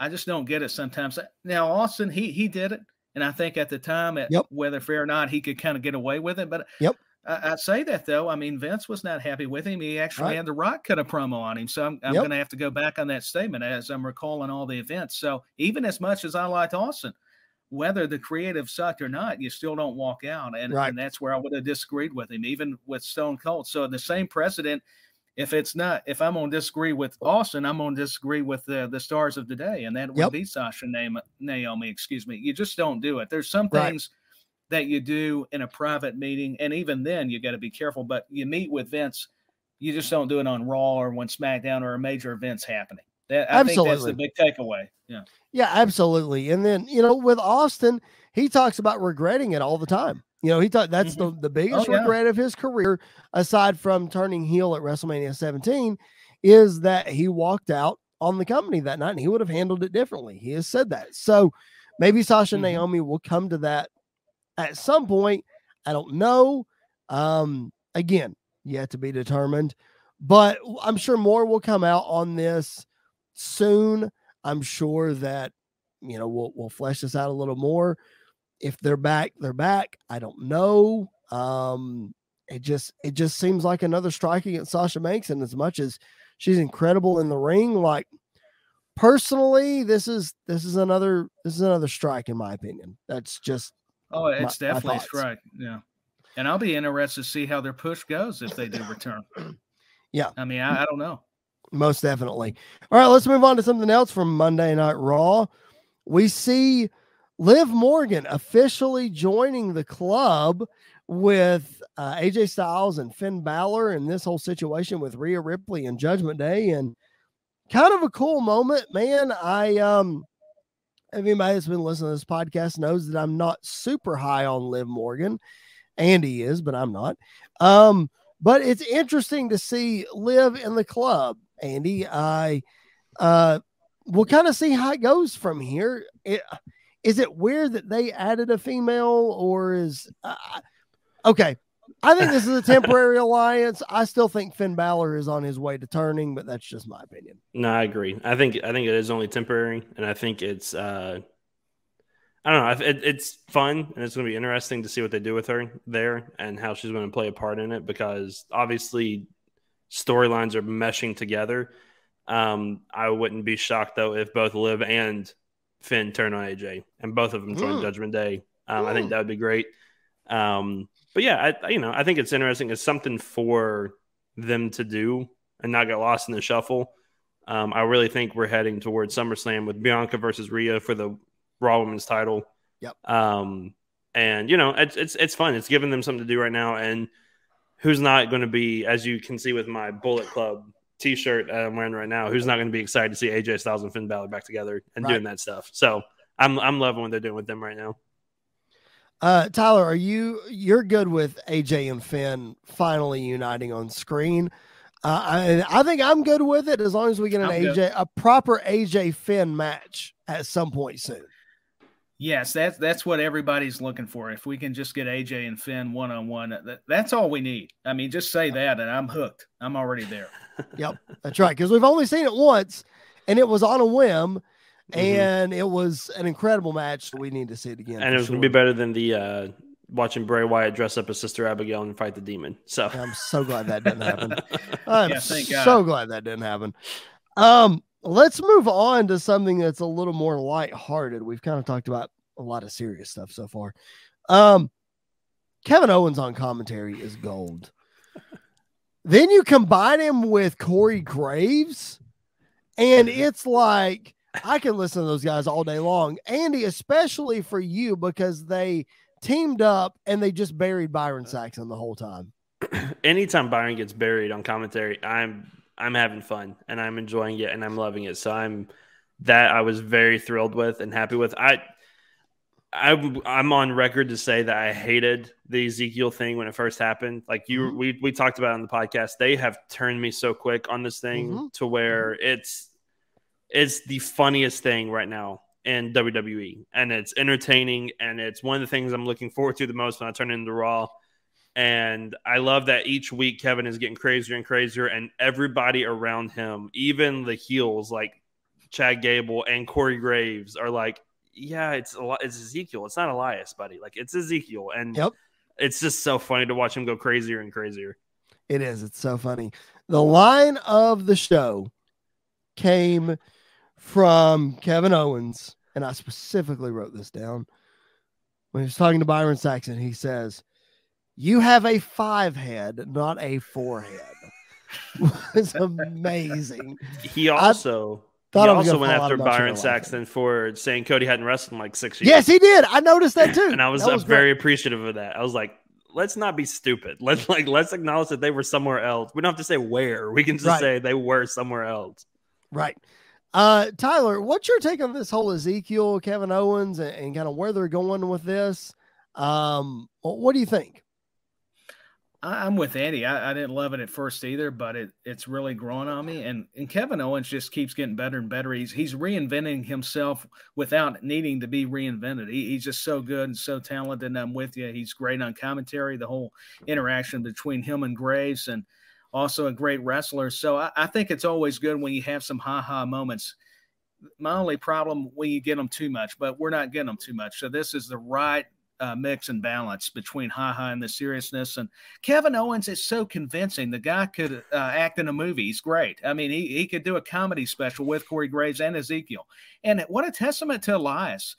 I just don't get it sometimes. Now Austin, he he did it, and I think at the time, at Yep. whether fair or not, he could kind of get away with it. But Yep. I, I say that though. I mean, Vince was not happy with him. He actually Right. had the Rock cut a promo on him. So I'm, I'm Yep. going to have to go back on that statement as I'm recalling all the events. So even as much as I liked Austin, whether the creative sucked or not, you still don't walk out. And, Right. and that's where I would have disagreed with him, even with Stone Cold. So the same precedent. If it's not, if I'm going to disagree with Austin, I'm going to disagree with the the stars of today, and that would Yep. be Sasha Naomi, Naomi. Excuse me. You just don't do it. There's some Right. things that you do in a private meeting, and even then, you got to be careful. But you meet with Vince, you just don't do it on Raw or when SmackDown or a major event's happening. That, I think that's the big takeaway. Yeah. Yeah, absolutely. And then you know, with Austin, he talks about regretting it all the time. You know, he thought that's the, the biggest Oh, yeah. regret of his career, aside from turning heel at WrestleMania 17, is that he walked out on the company that night and he would have handled it differently. He has said that. So maybe Sasha Mhm. Naomi will come to that at some point. I don't know. Um, again, yet to be determined, but I'm sure more will come out on this soon. I'm sure that you know we'll we'll flesh this out a little more. If they're back, they're back. I don't know. Um, it just it just seems like another strike against Sasha Banks, and as much as she's incredible in the ring, like personally, this is this is another this is another strike in my opinion. That's just Oh, it's my definitely a strike. Yeah. And I'll be interested to see how their push goes if they do return. Yeah. I mean, I, I don't know. Most definitely. All right, let's move on to something else from Monday Night Raw. We see Liv Morgan officially joining the club with uh, AJ Styles and Finn Balor and this whole situation with Rhea Ripley and Judgment Day and kind of a cool moment, man. I um anybody that's been listening to this podcast knows that I'm not super high on Liv Morgan. Andy is, but I'm not. Um but it's interesting to see Liv in the club, Andy. I uh we'll kind of see how it goes from here. It, is it weird that they added a female or is uh, okay? I think this is a temporary alliance. I still think Finn Balor is on his way to turning, but that's just my opinion. No, I agree. I think I think it is only temporary, and I think it's uh, I don't know. It, it's fun, and it's going to be interesting to see what they do with her there and how she's going to play a part in it because obviously storylines are meshing together. Um, I wouldn't be shocked though if both Liv and Finn turn on AJ and both of them join Mm. Judgment Day. Um, I Mm. think that would be great. Um, but yeah, I, you know, I think it's interesting. It's something for them to do and not get lost in the shuffle. Um, I really think we're heading towards SummerSlam with Bianca versus Rhea for the Raw Women's title. Yep. Um, and you know, it's it's it's fun. It's giving them something to do right now. And who's not going to be, as you can see with my Bullet Club T-shirt I'm wearing right now, who's not going to be excited to see AJ Styles and Finn Balor back together and Right. doing that stuff? So I'm I'm loving what they're doing with them right now. Uh, Tyler, are you you're good with AJ and Finn finally uniting on screen? Uh, I, I think I'm good with it as long as we get an I'm AJ good. a proper AJ Finn match at some point soon. Yes, that's that's what everybody's looking for. If we can just get AJ and Finn one on one, that's all we need. I mean, just say that, and I'm hooked. I'm already there. Yep, that's right, because we've only seen it once, and it was on a whim, Mhm. and it was an incredible match. So we need to see it again. and for it was going to be better than the uh, watching Bray Wyatt dress up as Sister Abigail and fight the demon. So I'm so glad that didn't happen. I'm Yeah, thank God. so glad that didn't happen. Um, let's move on to something that's a little more lighthearted. We've kind of talked about a lot of serious stuff so far. Um, Kevin Owens on commentary is gold. then you combine him with Corey Graves, and it's like I can listen to those guys all day long. Andy, especially for you because they teamed up and they just buried Byron Saxton the whole time. anytime Byron gets buried on commentary, I'm I'm having fun and I'm enjoying it and I'm loving it. So I'm that I was very thrilled with and happy with. I I'm I'm on record to say that I hated the Ezekiel thing when it first happened. Like you, Mhm. we we talked about it on the podcast. They have turned me so quick on this thing Mhm. to where it's it's the funniest thing right now in WWE, and it's entertaining, and it's one of the things I'm looking forward to the most when I turn into Raw. And I love that each week Kevin is getting crazier and crazier, and everybody around him, even the heels like Chad Gable and Corey Graves, are like, "Yeah, it's a lot. It's Ezekiel. It's not Elias, buddy. Like it's Ezekiel." And Yep. it's just so funny to watch him go crazier and crazier. It is. It's so funny. The line of the show came from Kevin Owens, and I specifically wrote this down. When he was talking to Byron Saxton, he says, You have a five head, not a four head. it's amazing. He also Thought he I was also went after of my chair Byron. Saxton for saying Cody hadn't wrestled in like six years. Yes, he did. I noticed that too. and I was, uh, great. very appreciative of that. I was like, let's not be stupid. Let's like let's acknowledge that they were somewhere else. We don't have to say where. We can just Right. say they were somewhere else. Right. Uh, Tyler, what's your take on this whole Ezekiel, Kevin Owens, and, and kind of where they're going with this? Um, what do you think? I, I'm with Andy. I, I didn't love it at first either, but it, it's really grown on me. And and Kevin Owens just keeps getting better and better. He's he's reinventing himself without needing to be reinvented. He, he's just so good and so talented. And I'm with you. He's great on commentary. The whole interaction between him and Graves, and also a great wrestler. So I, I think it's always good when you have some ha ha moments. My only problem when you get them too much, but we're not getting them too much. So this is the right uh, mix and balance between ha ha and the seriousness. And Kevin Owens is so convincing. The guy could uh, act in a movie. He's great. I mean, he, he could do a comedy special with Corey Graves and Ezekiel. And what a testament to Elias,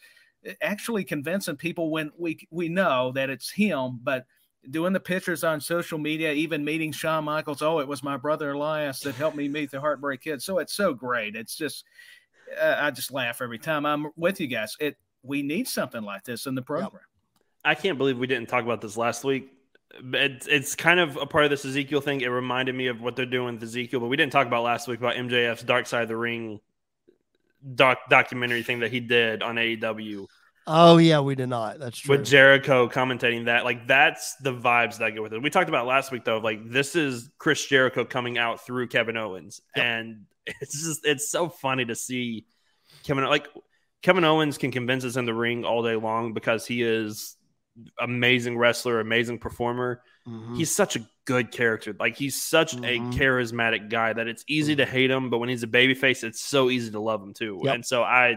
actually convincing people when we we know that it's him, but doing the pictures on social media, even meeting Shawn Michaels. Oh, it was my brother Elias that helped me meet the Heartbreak Kid. So it's so great. It's just uh, I just laugh every time I'm with you guys. It we need something like this in the program. I can't believe we didn't talk about this last week. It's, it's kind of a part of this Ezekiel thing. It reminded me of what they're doing with Ezekiel, but we didn't talk about last week about MJF's Dark Side of the Ring doc, documentary thing that he did on AEW Oh yeah, we did not. That's true. with Jericho commentating that. Like that's the vibes that I get with it. We talked about last week though. Like this is Chris Jericho coming out through Kevin Owens, Yep. and it's just it's so funny to see Kevin like Kevin Owens can convince us in the ring all day long because he is amazing wrestler, amazing performer. Mhm. He's such a good character. Like he's such Mhm. a charismatic guy that it's easy to hate him, but when he's a babyface, it's so easy to love him too. Yep. And so I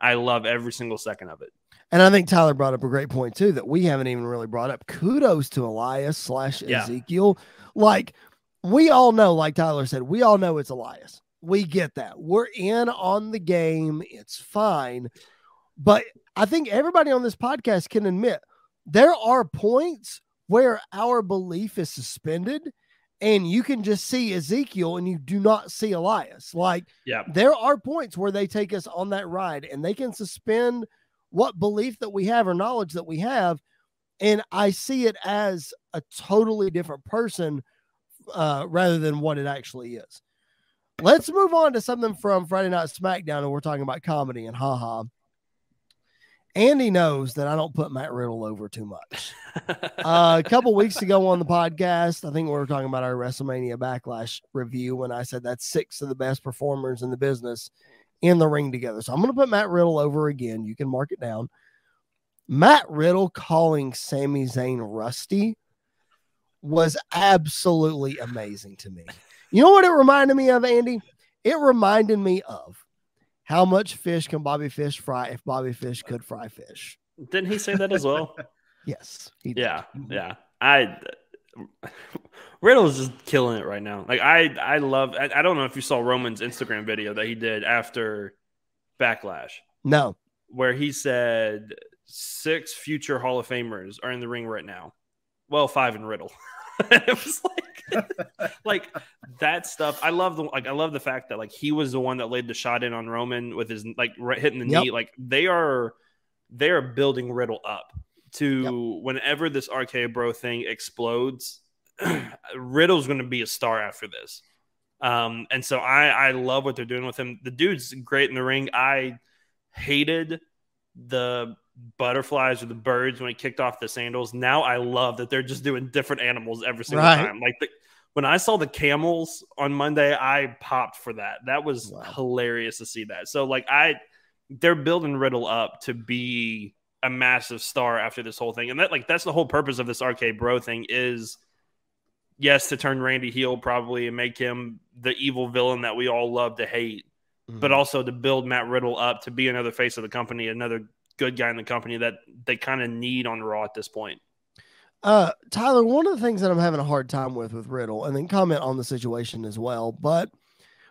I love every single second of it. And I think Tyler brought up a great point too that we haven't even really brought up. Kudos to Elias slash Yeah. Ezekiel. Like we all know, like Tyler said, we all know it's Elias. We get that. We're in on the game. It's fine. But I think everybody on this podcast can admit there are points where our belief is suspended and you can just see Ezekiel and you do not see Elias. Like Yeah. there are points where they take us on that ride and they can suspend what belief that we have or knowledge that we have. And I see it as a totally different person uh, rather than what it actually is. Let's move on to something from Friday Night SmackDown, and we're talking about comedy and haha. Andy knows that I don't put Matt Riddle over too much. Uh, a couple weeks ago on the podcast, I think we were talking about our WrestleMania Backlash review when I said that's six of the best performers in the business in the ring together. So I'm going to put Matt Riddle over again. You can mark it down. Matt Riddle calling Sami Zayn rusty was absolutely amazing to me. You know what it reminded me of, Andy? It reminded me of how much fish can Bobby Fish fry if Bobby Fish could fry fish. Didn't he say that as well? Yes, he did. yeah, mm-hmm. yeah. I Riddle's just killing it right now. Like I, I love. I, I don't know if you saw Roman's Instagram video that he did after Backlash, No, where he said six future Hall of Famers are in the ring right now. Well, five in Riddle. it was like, like that stuff. I love the like. I love the fact that like he was the one that laid the shot in on Roman with his like right, hitting the Yep. knee. Like they are, they are building Riddle up to whenever this RK Bro thing explodes. Riddle's going to be a star after this. Um, and so I, I love what they're doing with him. The dude's great in the ring. I hated the butterflies or the birds when he kicked off the sandals. Now I love that they're just doing different animals every single Right. time. Like the, when I saw the camels on Monday, I popped for that. That was Wow. hilarious to see that. So like I, they're building Riddle up to be a massive star after this whole thing, and that like that's the whole purpose of this RK Bro thing is. Yes, to turn Randy heel probably and make him the evil villain that we all love to hate but Mm-hmm. also to build Matt Riddle up to be another face of the company, another good guy in the company that they kind of need on Raw at this point. Uh, Tyler, one of the things that I'm having a hard time with with Riddle, and then comment on the situation as well. But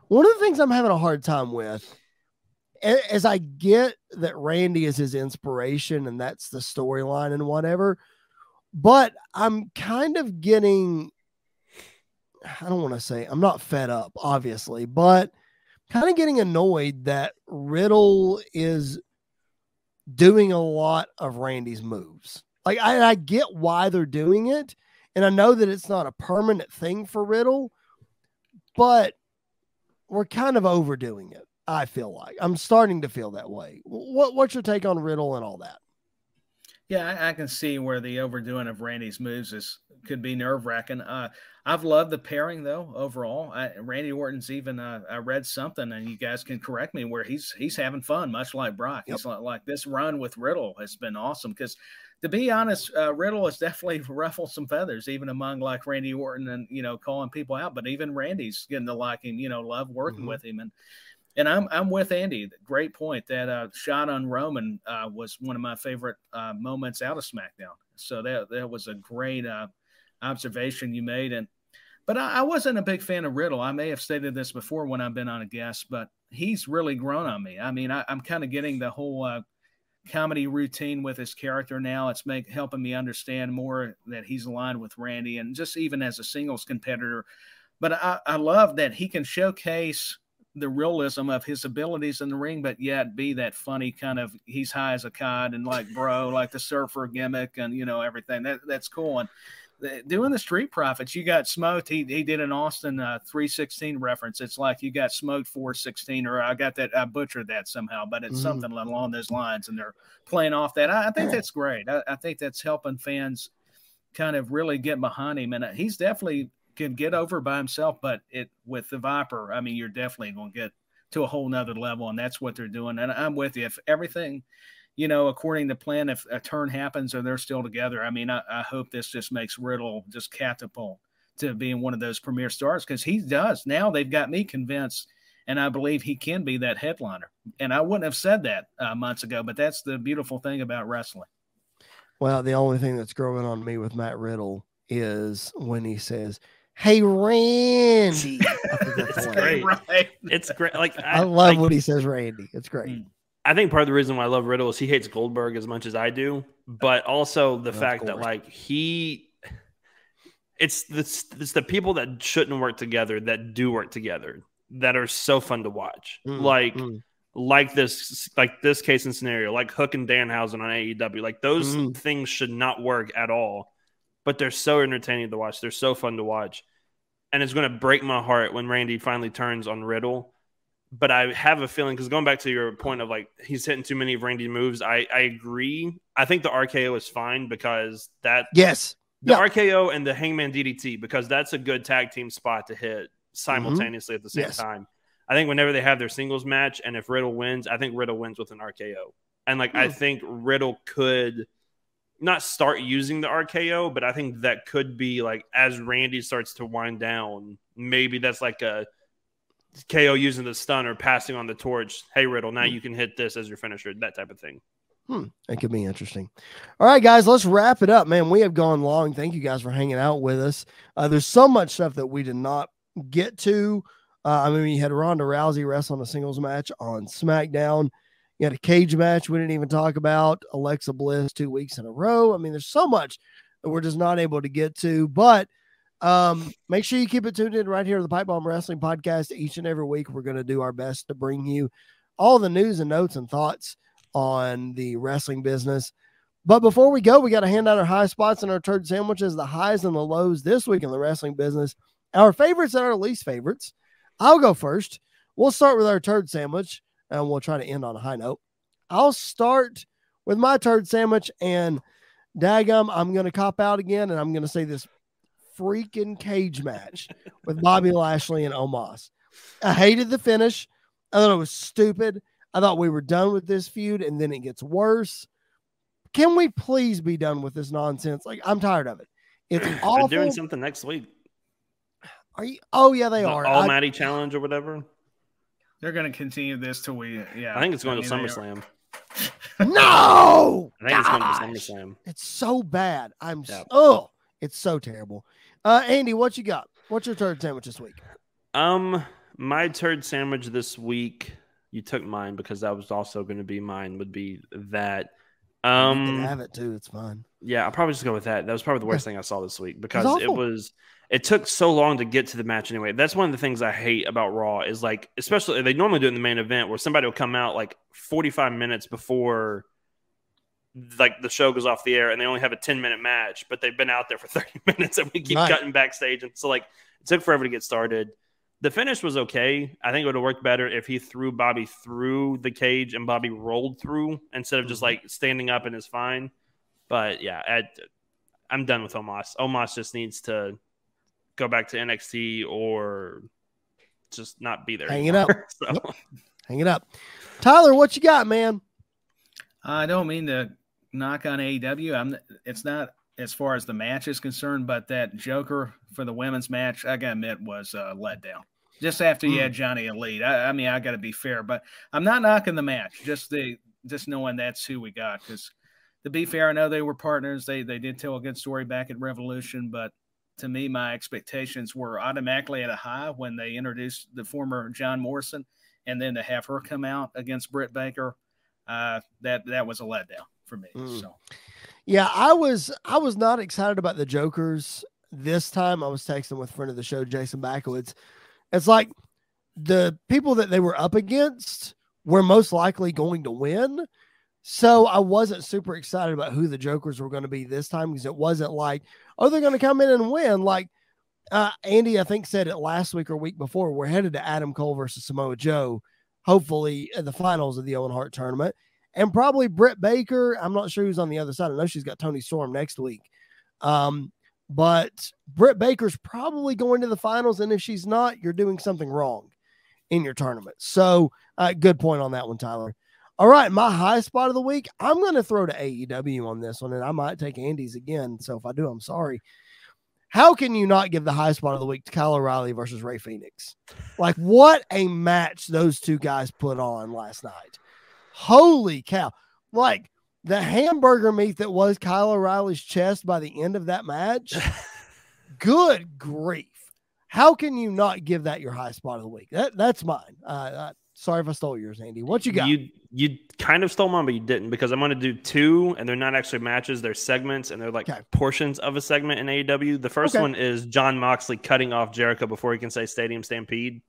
one of the things I'm having a hard time with, as I get that Randy is his inspiration and that's the storyline and whatever, but I'm kind of getting, I don't want to say I'm not fed up, obviously, but kind of getting annoyed that Riddle is doing a lot of Randy's moves. Like I, I get why they're doing it, and I know that it's not a permanent thing for Riddle, but we're kind of overdoing it. I feel like I'm starting to feel that way. What what's your take on Riddle and all that? Yeah, I, I can see where the overdoing of Randy's moves is could be nerve wracking. Uh, I've loved the pairing though overall. I, Randy Orton's even uh, I read something, and you guys can correct me where he's he's having fun, much like Brock. Yep. He's like, like this run with Riddle has been awesome because. To be honest, uh, Riddle has definitely ruffled some feathers, even among like Randy Orton and you know calling people out. But even Randy's getting to like him, you know, love working Mhm. with him, and and I'm I'm with Andy. Great point. That uh, shot on Roman uh, was one of my favorite uh, moments out of SmackDown. So that that was a great uh, observation you made. And but I, I wasn't a big fan of Riddle. I may have stated this before when I've been on a guest, but he's really grown on me. I mean, I, I'm kind of getting the whole uh, comedy routine with his character now. It's make helping me understand more that he's aligned with Randy, and just even as a singles competitor. But I, I love that he can showcase the realism of his abilities in the ring, but yet be that funny kind of he's high as a cod and like bro, like the surfer gimmick and you know everything. That that's cool. And doing the Street Profits, you got smoked. He he did an Austin uh, three sixteen reference. It's like you got smoked four sixteen, or I got that I butchered that somehow, but it's Mhm. something along those lines, and they're playing off that. I, I think that's great. I, I think that's helping fans kind of really get behind him, and uh, he's definitely can get over by himself. But it with the Viper, I mean, you're definitely going to get to a whole nother level, and that's what they're doing. And I'm with you. If everything, you know, according to plan, if a turn happens or they're still together, I mean, I, I hope this just makes Riddle just catapult to being one of those premier stars because he does. Now they've got me convinced, and I believe he can be that headliner. And I wouldn't have said that uh, months ago, but that's the beautiful thing about wrestling. Well, the only thing that's growing on me with Matt Riddle is when he says, "Hey, Randy." I that's It's great. right. It's great. Like I, I, love like, when he says Randy. It's great. Mm. I think part of the reason why I love Riddle is he hates Goldberg as much as I do, but also the Of fact that like he, it's the it's the people that shouldn't work together that do work together that are so fun to watch. Mm, like mm. like this like this case and scenario, like Hook and Danhausen on AEW. Like those Mhm. things should not work at all, but they're so entertaining to watch. They're so fun to watch, and it's going to break my heart when Randy finally turns on Riddle. But I have a feeling because going back to your point of like he's hitting too many of Randy's moves, I I agree. I think the RKO is fine because that Yes. the Yeah. RKO and the Hangman DDT because that's a good tag team spot to hit simultaneously at the same Yes. time. I think whenever they have their singles match and if Riddle wins, I think Riddle wins with an RKO. And like I Hmm. think Riddle could not start using the RKO, but I think that could be like as Randy starts to wind down, maybe that's like a KO using the stun or passing on the torch. Hey Riddle, now Hmm. you can hit this as your finisher, that type of thing. Hmm, it could be interesting. All right, guys, let's wrap it up, man. We have gone long. Thank you guys for hanging out with us. Uh, there's so much stuff that we did not get to. Uh, I mean, you had Ronda Rousey wrestle in a singles match on SmackDown. You had a cage match we didn't even talk about. Alexa Bliss two weeks in a row. I mean, there's so much that we're just not able to get to. But um, make sure you keep it tuned in right here to the Pipe Bomb Wrestling Podcast. Each and every week, we're going to do our best to bring you all the news and notes and thoughts on the wrestling business. But before we go, we got to hand out our high spots and our turd sandwiches, the highs and the lows this week in the wrestling business, our favorites and our least favorites. I'll go first. We'll start with our turd sandwich and we'll try to end on a high note. I'll start with my turd sandwich. And Dagum, I'm going to cop out again and I'm going to say this freaking cage match with Bobby Lashley and Omos. I hated the finish. I thought it was stupid. I thought we were done with this feud and then it gets worse. Can we please be done with this nonsense? Like, I'm tired of it. It's awful. They're doing something next week. Are you? Oh, yeah, they The are. All I- Matty challenge or whatever. They're going to continue this till we, yeah. I think it's going mean, to they SummerSlam. no, I think it's going to SummerSlam. It's so bad. I'm Yeah. oh, it's so terrible. Uh, Andy, what you got? What's your turd sandwich this week? Um, my turd sandwich this week. You took mine because that was also going to be mine. Would be that. you can Um, have it too. It's fine. yeah, I'll probably just go with that. That was probably the worst thing I saw this week because it awful. was. It took so long to get to the match anyway. That's one of the things I hate about Raw is like, especially they normally do it in the main event where somebody will come out like 45 minutes before like the show goes off the air and they only have a 10 minute match, but they've been out there for 30 minutes and we keep Right. cutting backstage. And so like it took forever to get started. The finish was okay. I think it would have worked better if he threw Bobby through the cage and Bobby rolled through instead of just Mhm. like standing up and is fine. But yeah, I, I'm done with Omos. Omos just needs to go back to NXT or just not be there. Hang it up. So, Yep. Hang it up. Tyler, what you got, man? I don't mean to knock on AEW. I'm. It's not as far as the match is concerned, but that Joker for the women's match, I gotta admit, was a letdown. Just after you Mm. had Johnny Elite, I, I mean, I got to be fair, but I'm not knocking the match. Just the just knowing that's who we got. Because to be fair, I know they were partners. They they did tell a good story back at Revolution, but to me, my expectations were automatically at a high when they introduced the former John Morrison, and then to have her come out against Britt Baker, uh, that that was a letdown for me. Mm. So Yeah, I was I was not excited about the Jokers this time. I was texting with friend of the show, Jason Backowitz. It's like the people that they were up against were most likely going to win. So I wasn't super excited about who the Jokers were going to be this time because it wasn't like, oh, they're going to come in and win. Like uh, Andy, I think said it last week or week before. We're headed to Adam Cole versus Samoa Joe, hopefully in the finals of the Owen Hart tournament and probably Britt Baker. I'm not sure who's on the other side. I know she's got Toni Storm next week. Um, but Britt Baker's probably going to the finals. And if she's not, you're doing something wrong in your tournament. So, uh, good point on that one, Tyler. All right, my high spot of the week. I'm going to throw to AEW on this one, and I might take Andy's again. So if I do, I'm sorry. How can you not give the high spot of the week to Kyle O'Reilly versus Rey Fenix? Like, what a match those two guys put on last night. Holy cow. Like the hamburger meat that was Kyle O'Reilly's chest by the end of that match. good grief. How can you not give that your high spot of the week? That that's mine. Uh, uh, sorry if I stole yours, Andy. What you got? You you kind of stole mine, but you didn't because I'm going to do two, and they're not actually matches; they're segments, and they're like Okay. portions of a segment in AEW. The first Okay. one is Jon Moxley cutting off Jericho before he can say Stadium Stampede,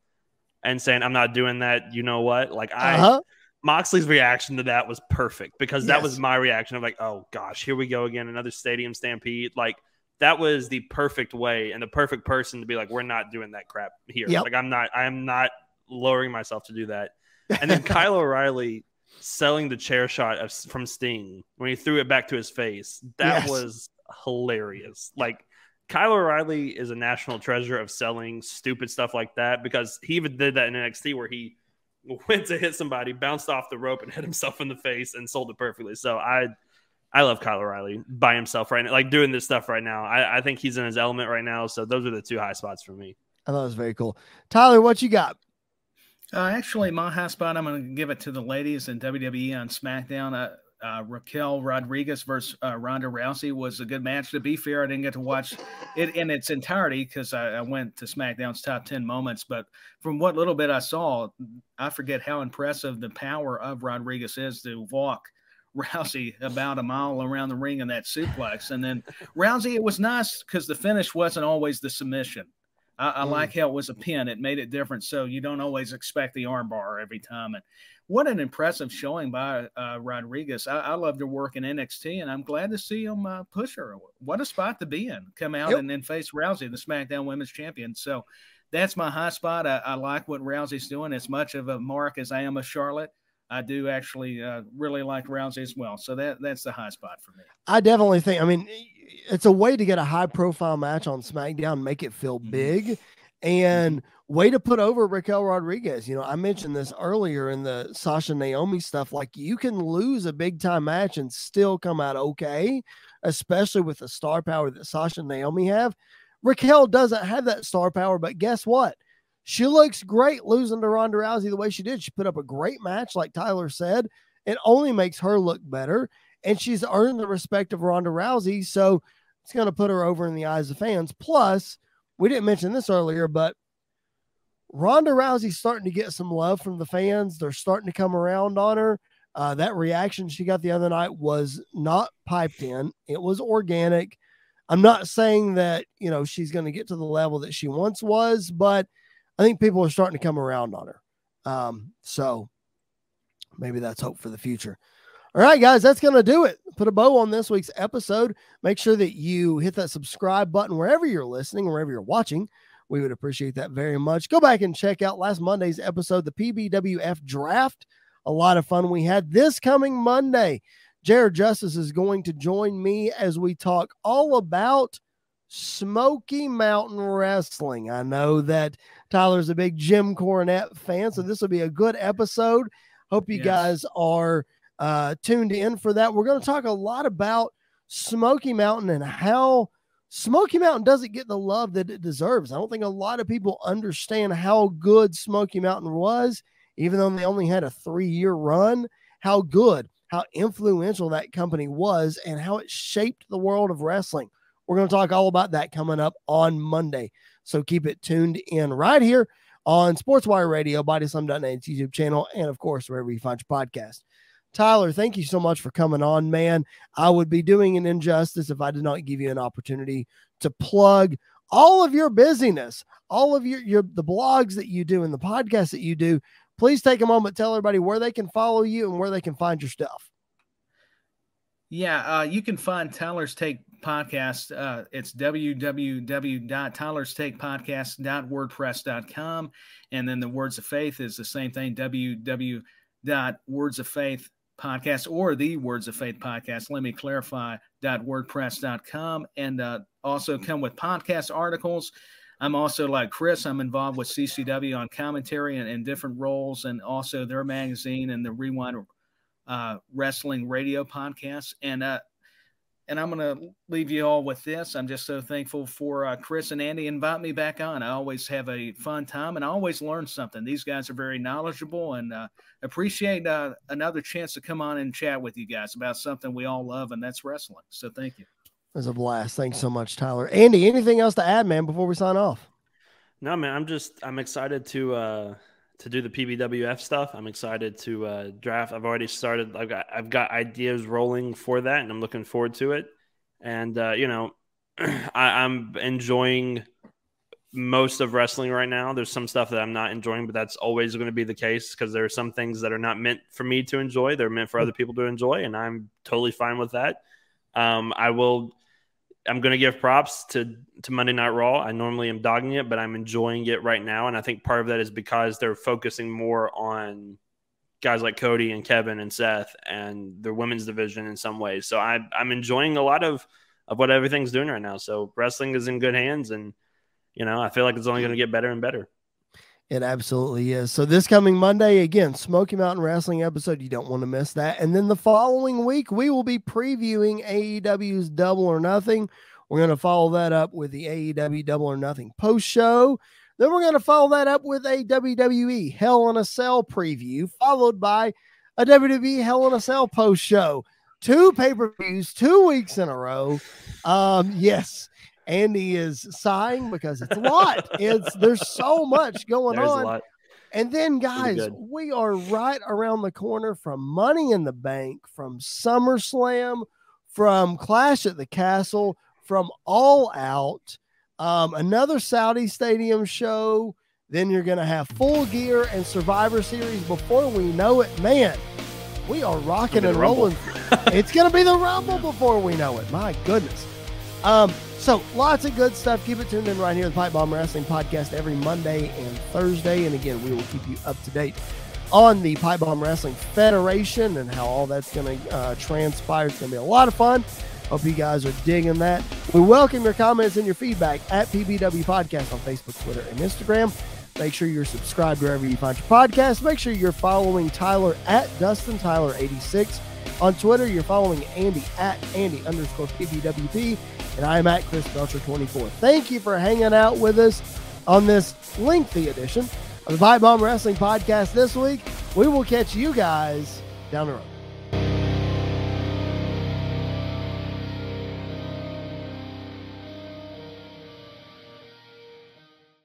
and saying, "I'm not doing that." You know what? Like I uh-huh. Moxley's reaction to that was perfect because that Yes. was my reaction of like, "Oh gosh, here we go again, another Stadium Stampede." Like that was the perfect way and the perfect person to be like, "We're not doing that crap here." Yep. Like I'm not, I am not lowering myself to do that. And then Kyle O'Reilly selling the chair shot of, from Sting when he threw it back to his face. That Yes. was hilarious. Like Kyle O'Reilly is a national treasure of selling stupid stuff like that because he even did that in NXT where he went to hit somebody, bounced off the rope, and hit himself in the face and sold it perfectly. So I I love Kyle O'Reilly by himself right now, like doing this stuff right now. I, I think he's in his element right now. So those are the two high spots for me. I thought it was very cool. Tyler, what you got? Uh, actually, my high spot, I'm going to give it to the ladies in WWE on SmackDown. Uh, uh, Raquel Rodriguez versus uh, Ronda Rousey was a good match. To be fair, I didn't get to watch it in its entirety because I, I went to SmackDown's top 10 moments. But from what little bit I saw, I forget how impressive the power of Rodriguez is to walk Rousey about a mile around the ring in that suplex. And then Rousey, it was nice because the finish wasn't always the submission. I, I Mm. like how it was a pin. It made it different, so you don't always expect the armbar every time. And what an impressive showing by uh, Rodriguez. I, I loved her work in NXT, and I'm glad to see him uh, push her. What a spot to be in! Come out Yep. and then face Rousey, the SmackDown Women's Champion. So that's my high spot. I, I like what Rousey's doing. As much of a mark as I am a Charlotte, I do actually uh, really like Rousey as well. So that that's the high spot for me. I definitely think. I mean, it's a way to get a high profile match on SmackDown, make it feel mm-hmm. big, and way to put over Raquel Rodriguez. You know, I mentioned this earlier in the Sasha Naomi stuff. Like you can lose a big time match and still come out okay, especially with the star power that Sasha and Naomi have. Raquel doesn't have that star power, but guess what? She looks great losing to Ronda Rousey the way she did. She put up a great match, like Tyler said. It only makes her look better, and she's earned the respect of Ronda Rousey. So it's going to put her over in the eyes of fans. Plus, we didn't mention this earlier, but Ronda Rousey's starting to get some love from the fans. They're starting to come around on her. Uh, that reaction she got the other night was not piped in, it was organic. I'm not saying that, you know, she's going to get to the level that she once was, but I think people are starting to come around on her. Um, so maybe that's hope for the future. All right, guys, that's going to do it. Put a bow on this week's episode. Make sure that you hit that subscribe button wherever you're listening, wherever you're watching. We would appreciate that very much. Go back and check out last Monday's episode, the PBWF draft. A lot of fun we had this coming Monday. Jared Justice is going to join me as we talk all about Smoky Mountain Wrestling. I know that Tyler's a big Jim Cornette fan, so this will be a good episode. Hope you yes. guys are uh, tuned in for that. We're going to talk a lot about Smoky Mountain and how Smoky Mountain doesn't get the love that it deserves. I don't think a lot of people understand how good Smoky Mountain was, even though they only had a three year run, how good, how influential that company was, and how it shaped the world of wrestling. We're going to talk all about that coming up on Monday. So keep it tuned in right here on SportsWire Radio, BodySlam.net's YouTube channel, and of course, wherever you find your podcast. Tyler, thank you so much for coming on, man. I would be doing an injustice if I did not give you an opportunity to plug all of your busyness, all of your, your the blogs that you do and the podcasts that you do. Please take a moment, tell everybody where they can follow you and where they can find your stuff. Yeah, uh, you can find Tyler's Take podcast. Uh, it's www.tylerstakepodcast.wordpress.com. And then the Words of Faith is the same thing, www.wordsoffaithpodcast or the Words of Faith podcast. Let me clarify, .wordpress.com. And uh, also come with podcast articles. I'm also like Chris, I'm involved with CCW on commentary and, and different roles, and also their magazine and the Rewind uh, Wrestling Radio podcast. And uh, and I'm going to leave you all with this. I'm just so thankful for uh, Chris and Andy invite me back on. I always have a fun time and I always learn something. These guys are very knowledgeable and uh, appreciate uh, another chance to come on and chat with you guys about something we all love, and that's wrestling. So thank you. It was a blast. Thanks so much, Tyler. Andy, anything else to add, man, before we sign off? No, man. I'm just I'm excited to uh to do the PBWF stuff. I'm excited to uh, draft. I've already started. I've got I've got ideas rolling for that, and I'm looking forward to it. And uh, you know, I, I'm enjoying most of wrestling right now. There's some stuff that I'm not enjoying, but that's always going to be the case because there are some things that are not meant for me to enjoy. They're meant for other people to enjoy, and I'm totally fine with that. Um, I will I'm going to give props to to Monday Night Raw. I normally am dogging it, but I'm enjoying it right now, and I think part of that is because they're focusing more on guys like Cody and Kevin and Seth and their women's division in some ways. So I, I'm enjoying a lot of of what everything's doing right now. So wrestling is in good hands, and you know I feel like it's only going to get better and better. It absolutely is. So this coming Monday, again, Smoky Mountain Wrestling episode. You don't want to miss that. And then the following week, we will be previewing AEW's Double or Nothing. We're going to follow that up with the AEW Double or Nothing post show. Then we're going to follow that up with a WWE Hell in a Cell preview, followed by a WWE Hell in a Cell post show. Two pay per views, two weeks in a row. Um, yes, Andy is sighing because it's a lot. it's there's so much going there's on. And then, guys, we are right around the corner from Money in the Bank, from SummerSlam, from Clash at the Castle, from All Out, um, another Saudi Stadium show. Then you're going to have Full Gear and Survivor Series. Before we know it, man, we are rocking and rolling. it's going to be the Rumble before we know it. My goodness. Um, so lots of good stuff. Keep it tuned in right here, the Pipe Bomb Wrestling Podcast every Monday and Thursday. And again, we will keep you up to date on the Pipe Bomb Wrestling Federation and how all that's going to uh, transpire. It's going to be a lot of fun. Hope you guys are digging that. We welcome your comments and your feedback at PBW Podcast on Facebook, Twitter, and Instagram. Make sure you're subscribed wherever you find your podcast. Make sure you're following Tyler at Dustin Tyler 86 on Twitter. You're following Andy at Andy underscore PBWP, and I'm at Chris Belcher 24. Thank you for hanging out with us on this lengthy edition of the Pipe Bomb Wrestling Podcast this week. We will catch you guys down the road.